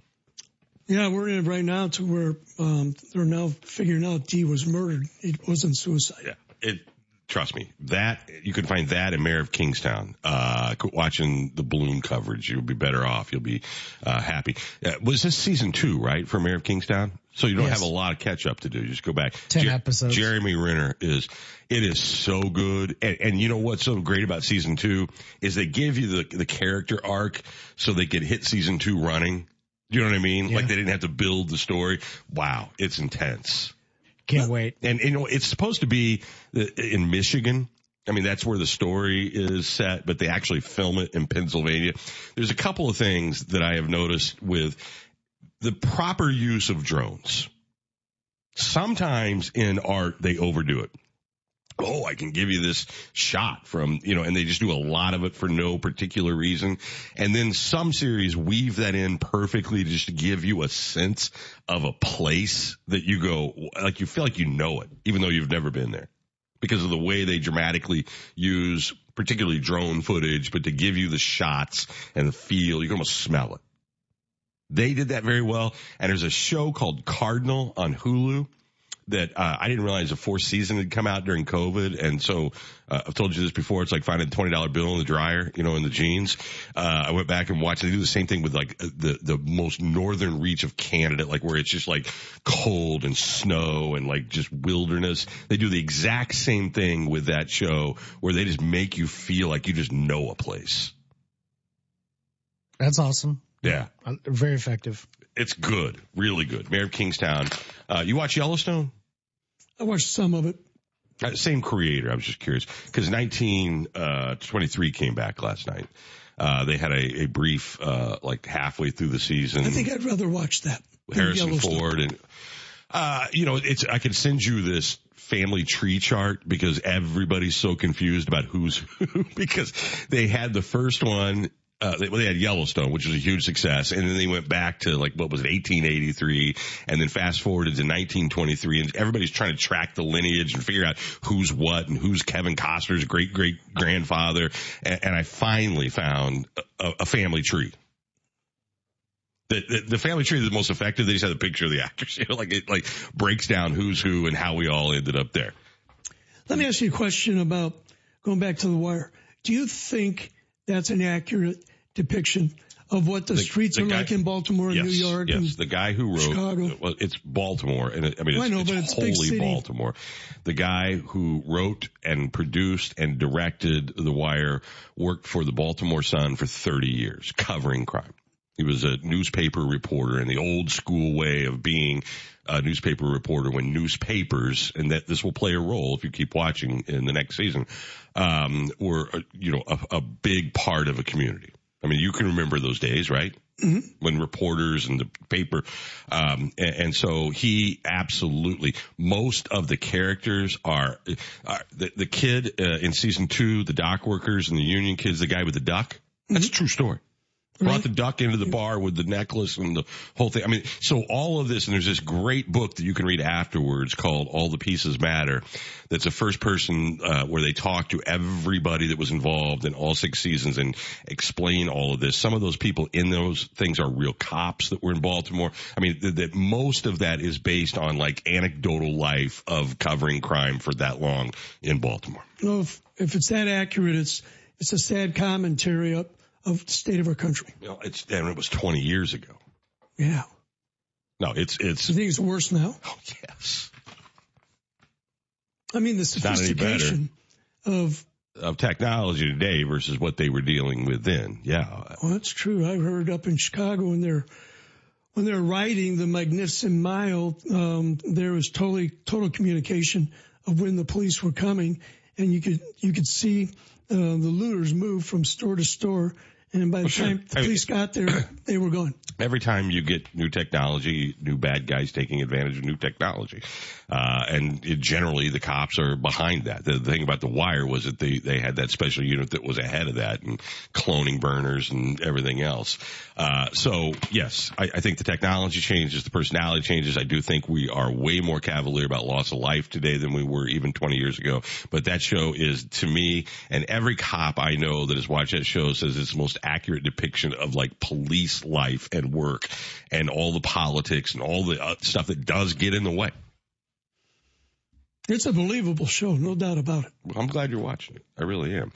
Yeah, we're in it right now to where um, they're now figuring out D was murdered. It wasn't suicide. yeah it trust me that you can find that in mayor of kingstown uh watching the balloon coverage you'll be better off you'll be uh happy uh, was this season two right for mayor of kingstown So you don't Yes. have a lot of catch up to do. You just go back. 10 episodes. Jeremy Renner is, it is so good. And, and you know what's so great about season two is they give you the, the character arc so they could hit season two running. You know what I mean? Like they didn't have to build the story. Wow. It's intense. Can't wait. And, you know, it's supposed to be uh, in Michigan. I mean, that's where the story is set, but they actually film it in Pennsylvania. There's a couple of things that I have noticed with the proper use of drones. Sometimes in art, they overdo it. Oh, I can give you this shot from, you know, and they just do a lot of it for no particular reason. And then some series weave that in perfectly just to give you a sense of a place that you go, like you feel like you know it, even though you've never been there because of the way they dramatically use particularly drone footage, but to give you the shots and the feel, you can almost smell it. They did that very well. And there's a show called Cardinal on Hulu that uh, I didn't realize the fourth season had come out during COVID. And so uh, I've told you this before. It's like finding a twenty dollar bill in the dryer, you know, in the jeans. Uh, I went back and watched. They do the same thing with like uh, the the most northern reach of Canada, like where it's just like cold and snow and like just wilderness. They do the exact same thing with that show where they just make you feel like you just know a place. That's awesome. Yeah. Uh, Very effective. It's good, really good. Mayor of Kingstown. Uh, you watch Yellowstone? I watched some of it. Uh, same creator. I was just curious because 1923 came back last night. Uh, they had a, a brief, uh, like halfway through the season. I think I'd rather watch that. Harrison Ford and, uh, you know, it's, I could send you this family tree chart because everybody's so confused about who's who [LAUGHS] because they had the first one. Uh, they, well, they had Yellowstone, which was a huge success, and then they went back to like what was it, 1883, and then fast forwarded to 1923, and everybody's trying to track the lineage and figure out who's what and who's Kevin Costner's great great grandfather, and, and I finally found a, a family tree the, the, the family tree is the most effective. They just have a picture of the actors, [LAUGHS] you know, like it like breaks down who's who and how we all ended up there. Let me ask you a question about going back to the wire. Do you think that's an accurate depiction of what the, The- streets the are guy- like in Baltimore and yes, New York? yes. and the guy who wrote, Chicago. well, it's Baltimore, and it, I mean, it's, I know, it's it's wholly. Baltimore. The guy who wrote and produced and directed The Wire worked for the Baltimore Sun for 30 years, covering crime. He was a newspaper reporter in the old school way of being a newspaper reporter when newspapers, and that this will play a role if you keep watching in the next season, um, were, uh, you know, a, a big part of a community. I mean, you can remember those days, right? When reporters and the paper, um, and, and so he absolutely, most of the characters are, are the, the kid uh, in season two, the dock workers and the union kids, the guy with the duck. That's a true story. Brought the duck into the bar with the necklace and the whole thing. I mean, so all of this, and there's this great book that you can read afterwards called All the Pieces Matter. That's a first person, uh, where they talk to everybody that was involved in all six seasons and explain all of this. Some of those people in those things are real cops that were in Baltimore. I mean, that, that most of that is based on like anecdotal life of covering crime for that long in Baltimore. Well, if, if it's that accurate, it's it's a sad commentary of, of the state of our country. You know, it's, and it was 20 years ago. Yeah. No, it's, it's, You think it's worse now? Oh, yes. I mean, the not any better. sophistication of of technology today versus what they were dealing with then. Yeah. Well, that's true. I heard up in Chicago when they're when they're riding the Magnificent Mile, um, there was totally total communication of when the police were coming, and you could you could see uh, the looters move from store to store, and by the Well, sure. time the I mean- police got there, they were gone. [CLEARS THROAT] Every time you get new technology, new bad guys taking advantage of new technology. Uh, and it, generally the cops are behind that. The, the thing about the wire was that they, they had that special unit that was ahead of that and cloning burners and everything else. Uh, so yes, I, I think the technology changes, the personality changes. I do think we are way more cavalier about loss of life today than we were even 20 years ago. But that show is to me, and every cop I know that has watched that show says it's the most accurate depiction of like police life and work and all the politics and all the uh, stuff that does get in the way. It's a believable show, no doubt about it. Well, I'm glad you're watching it. I really am.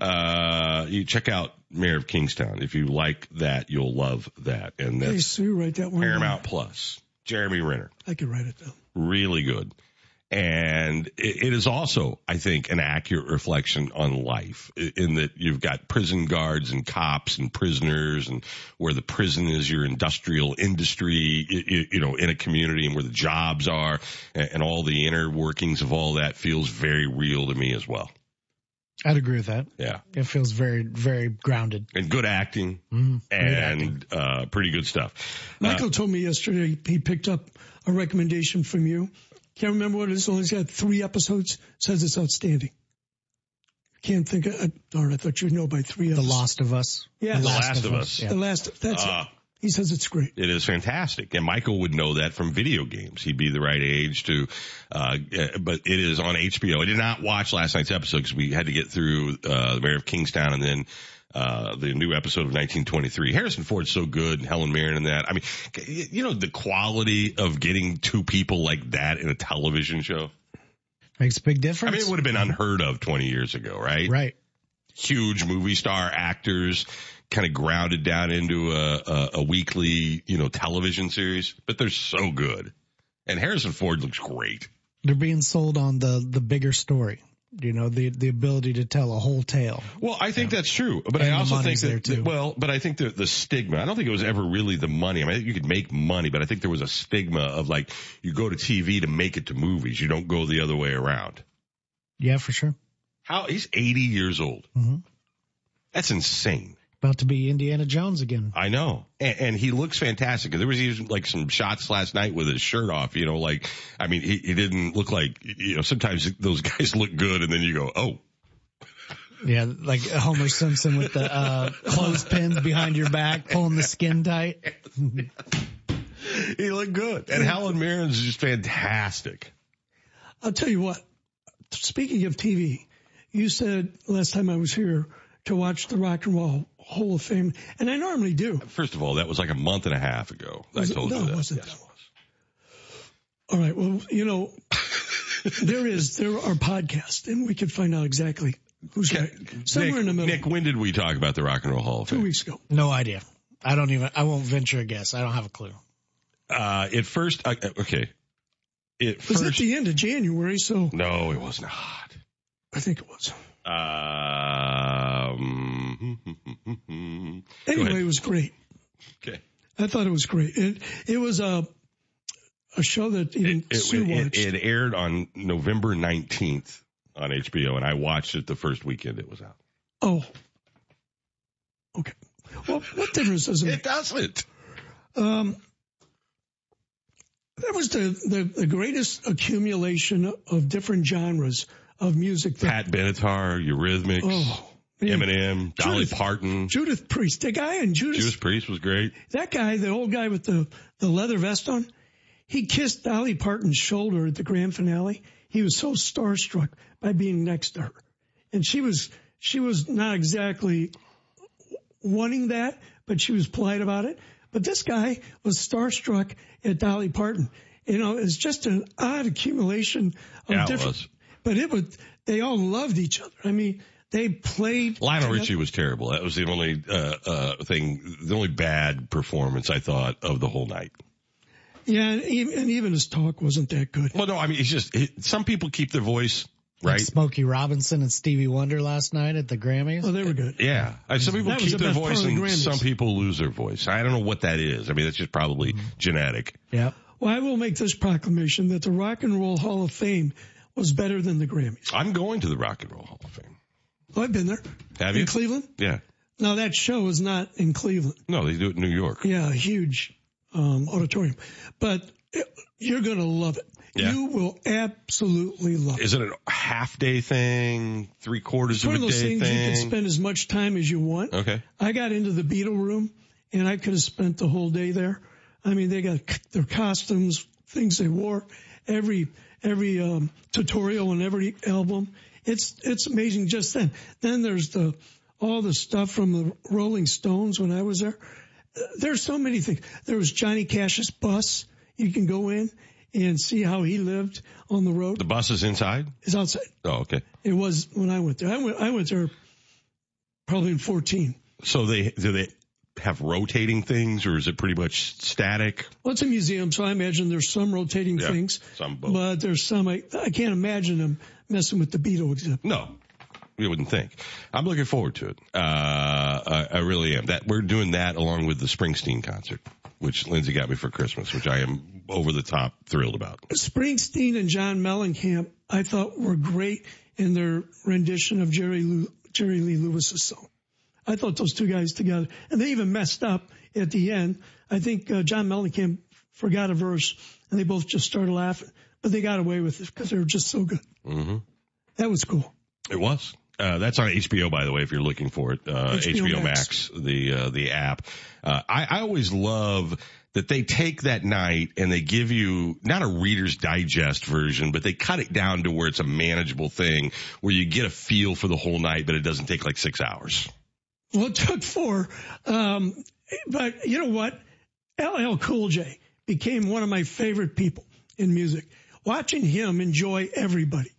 Uh, you check out Mayor of Kingstown. If you like that, you'll love that. And Hey, that's Sue, write that one. down. Paramount Plus. Jeremy Renner. I could write it down. Really good. And it, it is also, I think, an accurate reflection on life in that you've got prison guards and cops and prisoners and where the prison is your industrial industry, you, you know, in a community and where the jobs are and, and all the inner workings of all that feels very real to me as well. I'd agree with that. Yeah. It feels very, very grounded. And good acting Mm, great and acting. Uh, pretty good stuff. Michael told me yesterday he picked up a recommendation from you. Can't remember what it is. Only got three episodes. Says it's outstanding. Can't think of. Uh, darn, I thought you'd know by three. episodes. The episodes. Lost of Us. Yeah, The Last of Us. Yeah. The last. That's Uh, it. He says it's great. It is fantastic, and Michael would know that from video games. He'd be the right age to, uh, uh, but it is on HBO. I did not watch last night's episode because we had to get through uh, the Mayor of Kingstown and then uh, the new episode of 1923. Harrison Ford's so good, and Helen Mirren and that. I mean, you know the quality of getting two people like that in a television show. Makes a big difference. I mean, it would have been unheard of 20 years ago, right? Right. huge movie star actors kind of grounded down into a, a, a weekly, you know, television series, but they're so good. And Harrison Ford looks great. They're being sold on the the bigger story. You know, the the ability to tell a whole tale. Well, I think that's true, but And I also think that, there, too. well, but I think the, the stigma, I don't think it was ever really the money. I mean, you could make money, but I think there was a stigma of like, you go to TV to make it to movies. You don't go the other way around. Yeah, for sure. How, he's 80 years old. Mhm. That's insane. About to be Indiana Jones again. I know. And, and he looks fantastic. There was even like some shots last night with his shirt off, you know, like, I mean, he, he didn't look like, you know, sometimes those [LAUGHS] guys look good and then you go, oh, Yeah, like Homer Simpson with the uh, clothespins behind your back, pulling the skin tight. he looked good. And Helen Mirren's just fantastic. I'll tell you what. Speaking of TV, you said last time I was here to watch the Rock and Roll Hall of Fame, and I normally do. First of all, that was like a month and a half ago. Was I it? told No, you that. wasn't Yes. All right. Well, you know, there is there are podcasts, and we could find out exactly who's right. Somewhere Nick, in the middle. Nick, when did we talk about the Rock and Roll Hall of Fame? Two weeks ago. No idea. I don't even. I won't venture a guess. I don't have a clue. Uh, at first, I, okay. It was at the end of January, so no, it was not. I think it was. Um, [LAUGHS] Anyway, it was great. Okay. I thought it was great. It it was a a show that even It, Sue it, watched. it aired on November 19th on HBO, and I watched it the first weekend it was out. oh, okay. Well, what difference does it make? It doesn't. Um, that was the, the, the greatest accumulation of different genres of music. That, Pat Benatar, Eurythmics, oh, man. Eminem, Dolly Judith- Parton. Judith Priest, the guy in Judas, Judas Priest was great. that guy, the old guy with the, the leather vest on, he kissed Dolly Parton's shoulder at the grand finale. He was so starstruck by being next to her. And she was, she was not exactly wanting that, but she was polite about it. But this guy was starstruck at Dolly Parton. You know, it's just an odd accumulation of Yeah, it different, was. But it was, they all loved each other. I mean, they played. Lionel together. Richie was terrible. That was the only uh, uh, thing, the only bad performance I thought of the whole night. Yeah, and even, and even his talk wasn't that good. Well, no, I mean, it's just it, some people keep their voice Like right. Smokey Robinson and Stevie Wonder last night at the Grammys. Oh, they were good. Yeah, some people That keep the their voice, the and some people lose their voice. I don't know what that is. I mean, that's just probably Mm-hmm. genetic. Yeah. Well, I will make this proclamation that the Rock and Roll Hall of Fame was better than the Grammys. I'm going to the Rock and Roll Hall of Fame. Oh, I've been there. Have you? in? Cleveland? Yeah. No, that show is not in Cleveland. No, they do it in New York. Yeah, a huge um, auditorium. But it, you're going to love it. Yeah. You will absolutely love it. Is it a half day thing? Three quarters It's of one a of those day things you can spend as much time as you want. okay. I got into the Beatle room and I could have spent the whole day there. I mean, they got their costumes, things they wore, every, every, um, tutorial on every album. It's, it's amazing just then. Then there's the, all the stuff from the Rolling Stones when I was there. There's so many things. There was Johnny Cash's bus. You can go in and see how he lived on the road. The bus is inside? It's outside. Oh, okay. It was when I went there. I went, I went there probably in 14. So they, do they have rotating things or is it pretty much static? Well, it's a museum, so I imagine there's some rotating Yeah, things. some both. But there's some, I, I can't imagine them messing with the Beatle exhibit. No, you wouldn't think. I'm looking forward to it. Uh, I, I really am. That we're doing that along with the Springsteen concert, which Lindsay got me for Christmas, which I am over the top thrilled about. Springsteen and John Mellencamp, I thought were great in their rendition of Jerry Lou, Jerry Lee Lewis's song. I thought those two guys together, and they even messed up at the end. I think uh, John Mellencamp forgot a verse, and they both just started laughing, but they got away with it because they were just so good. hmm That was cool. It was. Uh, that's on HBO, by the way, if you're looking for it. Uh, HBO HBO, Max. Max, the uh, the app. Uh, I, I always love that they take that night and they give you not a Reader's Digest version, but they cut it down to where it's a manageable thing, where you get a feel for the whole night, but it doesn't take like six hours. Well, it took four. Um, but you know what? LL Cool J became one of my favorite people in music. Watching him enjoy everybody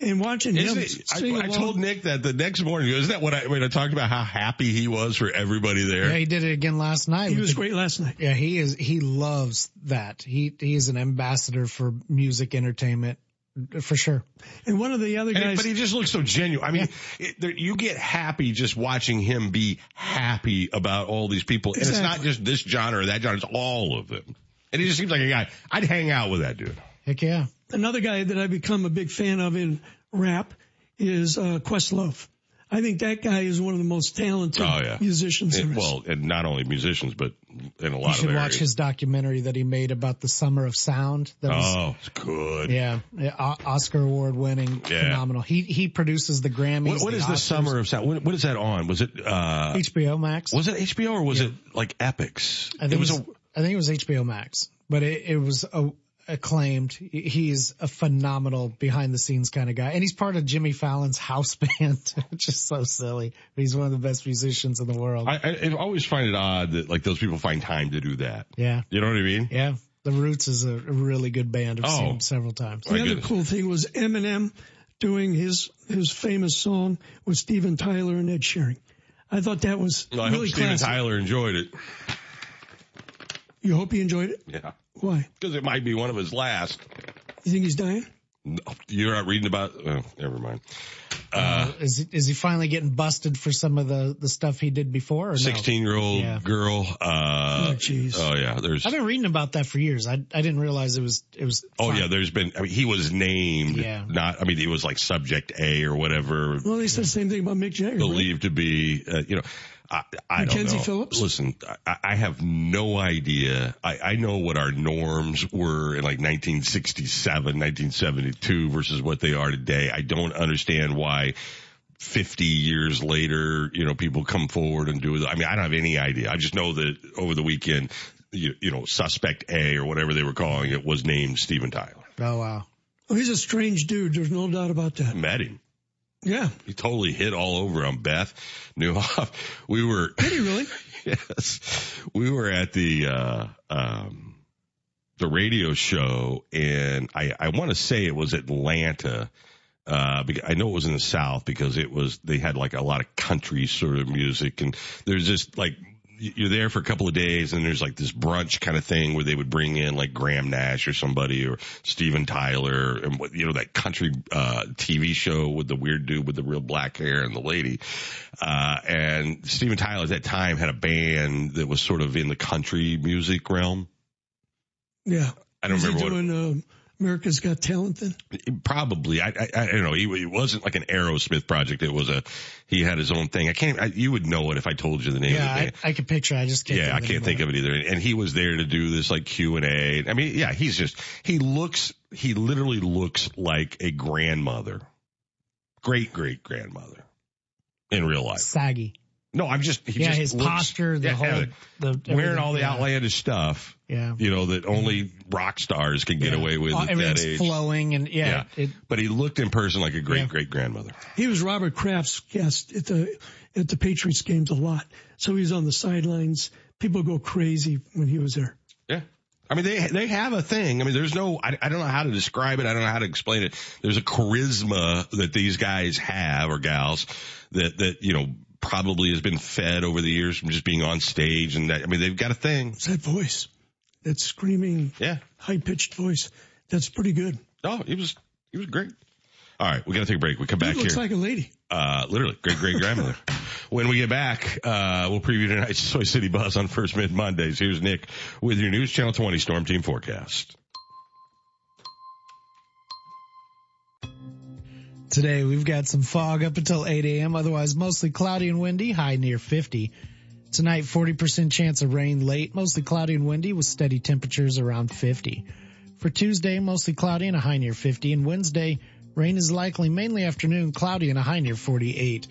and watching Isn't him it- sing I, I told Nick that the next morning. Isn't that what I, when I talked about how happy he was for everybody there? Yeah, he did it again last night. He was the- great last night. Yeah, he is. He loves that. He he is an ambassador for music entertainment, for sure. And one of the other And- guys, but he just looks so genuine. I mean, it, there, you get happy just watching him be happy about all these people. And it's not just this John or that John, it's all of them. And he just seems like a guy, I'd hang out with that dude. Heck yeah. another guy that I've become a big fan of in rap is uh, Questlove. I think that guy is one of the most talented Oh, yeah. musicians there And- well, and not only musicians, but in a lot You should of watch his documentary that he made about the summer of sound. That was, oh, it's good. yeah, yeah, Oscar award winning, Yeah. phenomenal. He he produces the Grammys. What, what the is the summer of sound? What, what is that on? Was it, uh, HBO Max? was it HBO or was it like Epix? I think it was it was, I think it was HBO Max, but it, it was a, acclaimed. He's a phenomenal behind the scenes kind of guy, and he's part of Jimmy Fallon's house [LAUGHS] band, which is so silly. But he's one of the best musicians in the world. I, I, I always find it odd that like those people find time to do that. yeah, You know what I mean? yeah. The Roots is a, a really good band. I've Oh. seen them several times. the other cool thing was Eminem doing his his famous song with Steven Tyler and Ed Sheeran. I thought that was Well, I really hope Steven classic. Tyler enjoyed it. You hope he enjoyed it. Yeah. Why? Because it might be one of his last. You think he's dying? No, You're not reading about, oh, never mind. Uh, is he, is he finally getting busted for some of the the stuff he did before? Or no? 16 year old Yeah. girl. Uh, Oh, jeez. oh yeah, there's, I've been reading about that for years. I I didn't realize it was it was. oh fine. yeah, there's been, I mean, he was named, Yeah. not, I mean, he was like subject A or whatever, Well, they said the same thing about Mick Jagger. right? believed to be, uh, you know, I, I don't Mackenzie know. Phillips? Listen, I, I have no idea. I, I know what our norms were in like 1967, 1972 versus what they are today. I don't understand why 50 years later, you know, people come forward and do it. I mean, I don't have any idea. I just know that over the weekend, you, you know, suspect A or whatever they were calling it was named Steven Tyler. Oh wow. Oh, he's a strange dude. There's no doubt about that. Met him. Yeah. He totally hit all over on Beth Neuhoff. [LAUGHS] We were, Did he really? [LAUGHS] yes, we were at the, uh, um, the radio show and I, I want to say it was Atlanta. Uh, because I know it was in the South because it was, they had like a lot of country sort of music and there's just like, you're there for a couple of days and there's like this brunch kind of thing where they would bring in like Graham Nash or somebody or Steven Tyler and what, you know, that country, uh, TV show with the weird dude with the real black hair and the lady. Uh, and Steven Tyler at that time had a band that was sort of in the country music realm. Yeah. I don't Was remember he what, doing uh, America's Got Talent then? Probably. I, I, I don't know. He, it wasn't like an Aerosmith project. It was a, he had his own thing. I can't, I, you would know it if I told you the name Yeah, of the I, band. I could picture. I just can't. yeah, I can't think of it either. And he was there to do this like Q and A. I mean, yeah, he's just, he looks, he literally looks like a grandmother, great great grandmother in real life. Saggy. No, I'm just, he yeah, just his looks- posture, the yeah, whole, the wearing all the yeah. outlandish stuff, Yeah. you know, that only rock stars can get Yeah. away with Oh, at that everything's age. flowing and yeah, It, but he looked in person like a great Yeah. great grandmother. He was Robert Kraft's guest at the at the Patriots games a lot. So he was on the sidelines. People go crazy when he was there. Yeah. I mean, they they have a thing. I mean, there's no, I, I don't know how to describe it. I don't know how to explain it. There's a charisma that these guys have or gals that that you know probably has been fed over the years from just being on stage and that, I mean, they've got a thing. It's that voice, that screaming, yeah, high pitched voice. That's pretty good. Oh, he was, he was great. All right. We got to take a break. We come back he looks here. like a lady. Uh, literally great great grandmother. [LAUGHS] when we get back, uh, we'll preview tonight's [LAUGHS] Soy City Buzz on First Mid Mondays. Here's Nick with your News Channel 20 Storm Team forecast. Today we've got some fog up until 8 a.m. Otherwise mostly cloudy and windy, high near 50. Tonight 40% chance of rain late, mostly cloudy and windy with steady temperatures around 50. For Tuesday, mostly cloudy and a high near 50. And Wednesday, rain is likely mainly afternoon, cloudy and a high near 48.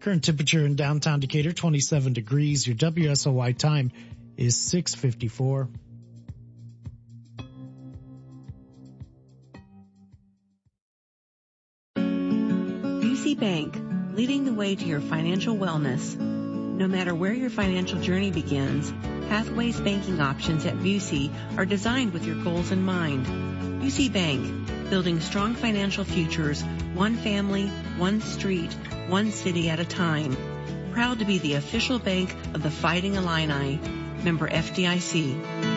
Current temperature in downtown Decatur 27 degrees. Your WSOY time is 654. Bank, leading the way to your financial wellness. No matter where your financial journey begins, Pathways banking options at Busey are designed with your goals in mind. Busey Bank, building strong financial futures, one family, one street, one city at a time. Proud to be the official bank of the Fighting Illini. Member FDIC.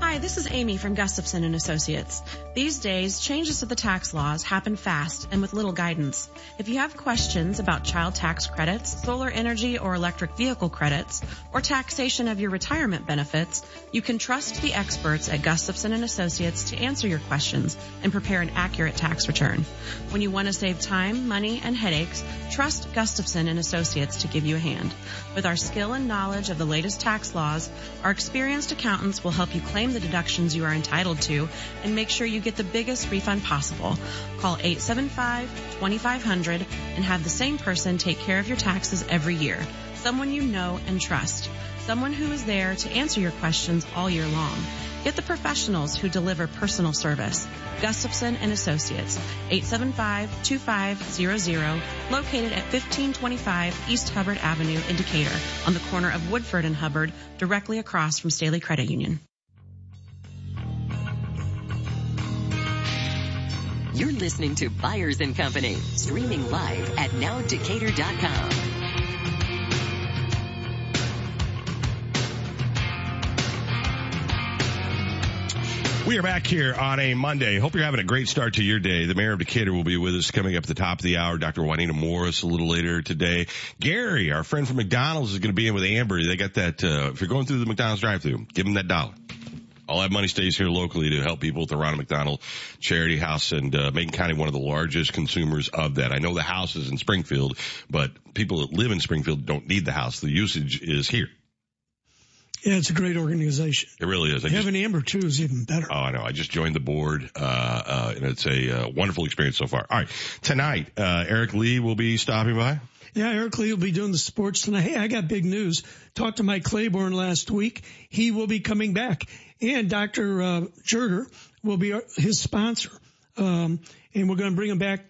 Hi, this is Amy from Gustafson and Associates. These days, changes to the tax laws happen fast and with little guidance. If you have questions about child tax credits, solar energy or electric vehicle credits, or taxation of your retirement benefits, you can trust the experts at Gustafson and Associates to answer your questions and prepare an accurate tax return. When you want to save time, money, and headaches, trust Gustafson and Associates to give you a hand. With our skill and knowledge of the latest tax laws, our experienced accountants will help you claim the deductions you are entitled to and make sure you get the biggest refund possible. Call 875-2500 and have the same person take care of your taxes every year. Someone you know and trust. Someone who is there to answer your questions all year long. Get the professionals who deliver personal service. Gustafson and Associates, 875-2500, located at 1525 East Hubbard Avenue in Decatur, on the corner of Woodford and Hubbard, directly across from Staley Credit Union. You're listening to Byers and Company, streaming live at nowdecatur.com. We are back here on a Monday. Hope you're having a great start to your day. The mayor of Decatur will be with us coming up at the top of the hour. Dr. Juanita Morris a little later today. Gary, our friend from McDonald's, is going to be in with Amber. They got that. Uh, if you're going through the McDonald's drive-through, give them that dollar. All that money stays here locally to help people with the Ronald McDonald Charity House and uh, Macon County, one of the largest consumers of that. I know the house is in Springfield, but people that live in Springfield don't need the house. The usage is here. Yeah, it's a great organization. It really is. I Having just, Amber too is even better. Oh, I know. I just joined the board, uh, uh, and it's a uh, wonderful experience so far. All right. Tonight, uh, Eric Lee will be stopping by. Yeah, Eric Lee will be doing the sports tonight. Hey, I got big news. Talked to Mike Claiborne last week. He will be coming back. And Dr. Uh, Jerger will be his sponsor. Um, and we're going to bring him back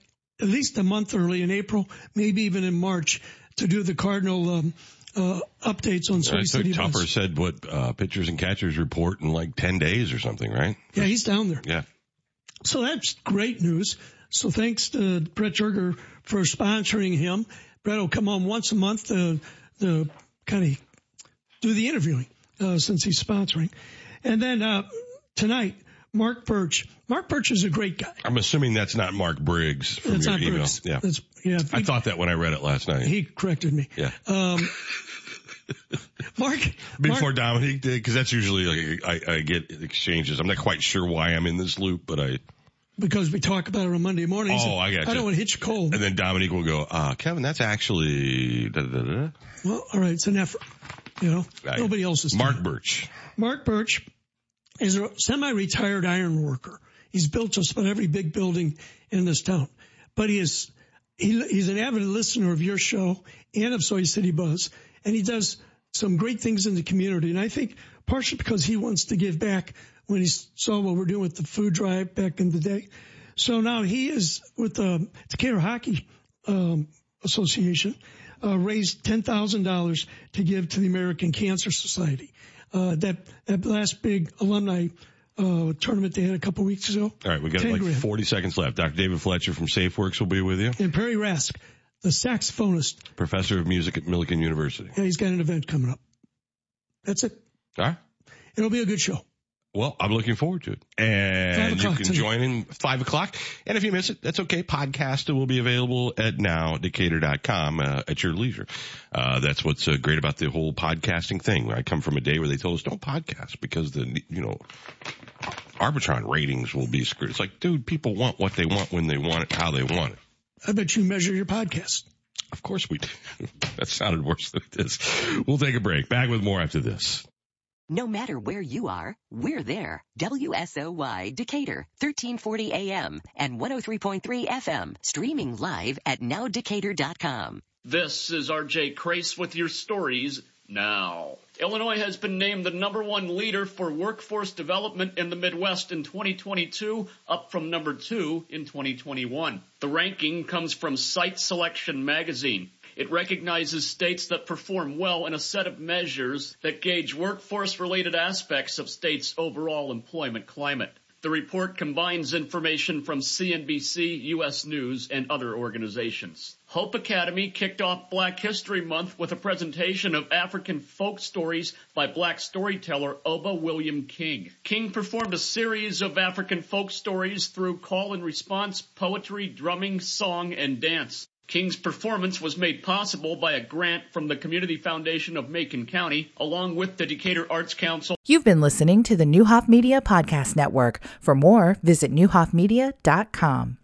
at least a month early in April, maybe even in March to do the Cardinal, um, uh, updates on Soy City Tupper Bus. said what, uh, pitchers and catchers report in like 10 days or something, right? Yeah, he's down there. Yeah. So that's great news. So thanks to Brett Jerger for sponsoring him. Brett will come on once a month to, to kind of do the interviewing, uh, since he's sponsoring. And then, uh, tonight, Mark Birch. Mark Birch is a great guy. I'm assuming that's not Mark Briggs from That's your email. Briggs. Yeah. That's, yeah. I thought that when I read it last night. He corrected me. yeah. Um, [LAUGHS] Mark, Before Mark, Dominique did, because that's usually like I, I get exchanges. I'm not quite sure why I'm in this loop, but I. because we talk about it on Monday mornings. Oh, I got I don't want to hit you cold. And then Dominique will go, uh, Kevin, that's actually. Da, da, da. Well, all right. It's an effort. You know, Right. nobody else is. Mark Birch. Mark Birch is a semi-retired iron worker. He's built just about every big building in this town, but he is he, he's an avid listener of your show and of Soy City Buzz, and he does some great things in the community. And I think partially because he wants to give back when he saw what we're doing with the food drive back in the day. So now he is with the Decatur Hockey um, Association, uh, raised ten thousand dollars to give to the American Cancer Society. Uh, that that last big alumni uh, tournament they had a couple weeks ago. All right, we got like grand. 40 seconds left. Dr. David Fletcher from SafeWorks will be with you. And Perry Rask, the saxophonist. Professor of music at Millikin University. Yeah, he's got an event coming up. That's it. All right. It'll be a good show. Well, I'm looking forward to it. And you can join in five o'clock. And if you miss it, that's okay. Podcast will be available at nowdecatur.com uh, at your leisure. Uh, that's what's uh, great about the whole podcasting thing. I come from a day where they told us don't podcast because the, you know, Arbitron ratings will be screwed. It's like, dude, people want what they want when they want it, how they want it. I bet you measure your podcast. Of course we do. [LAUGHS] that sounded worse than it is. We'll take a break. Back with more after this. No matter where you are, we're there. WSOY Decatur, 1340 AM and 103.3 FM, streaming live at nowdecatur.com. This is RJ Crace with your stories now. Illinois has been named the number one leader for workforce development in the Midwest in 2022, up from number two in 2021. The ranking comes from Site Selection magazine. It recognizes states that perform well in a set of measures that gauge workforce related aspects of states' overall employment climate. The report combines information from CNBC, U.S. News, and other organizations. Hope Academy kicked off Black History Month with a presentation of African folk stories by black storyteller Oba William King. King performed a series of African folk stories through call and response, poetry, drumming, song, and dance. King's performance was made possible by a grant from the Community Foundation of Macon County, along with the Decatur Arts Council. You've been listening to the Neuhoff Media Podcast Network. For more, visit neuhoffmedia.com.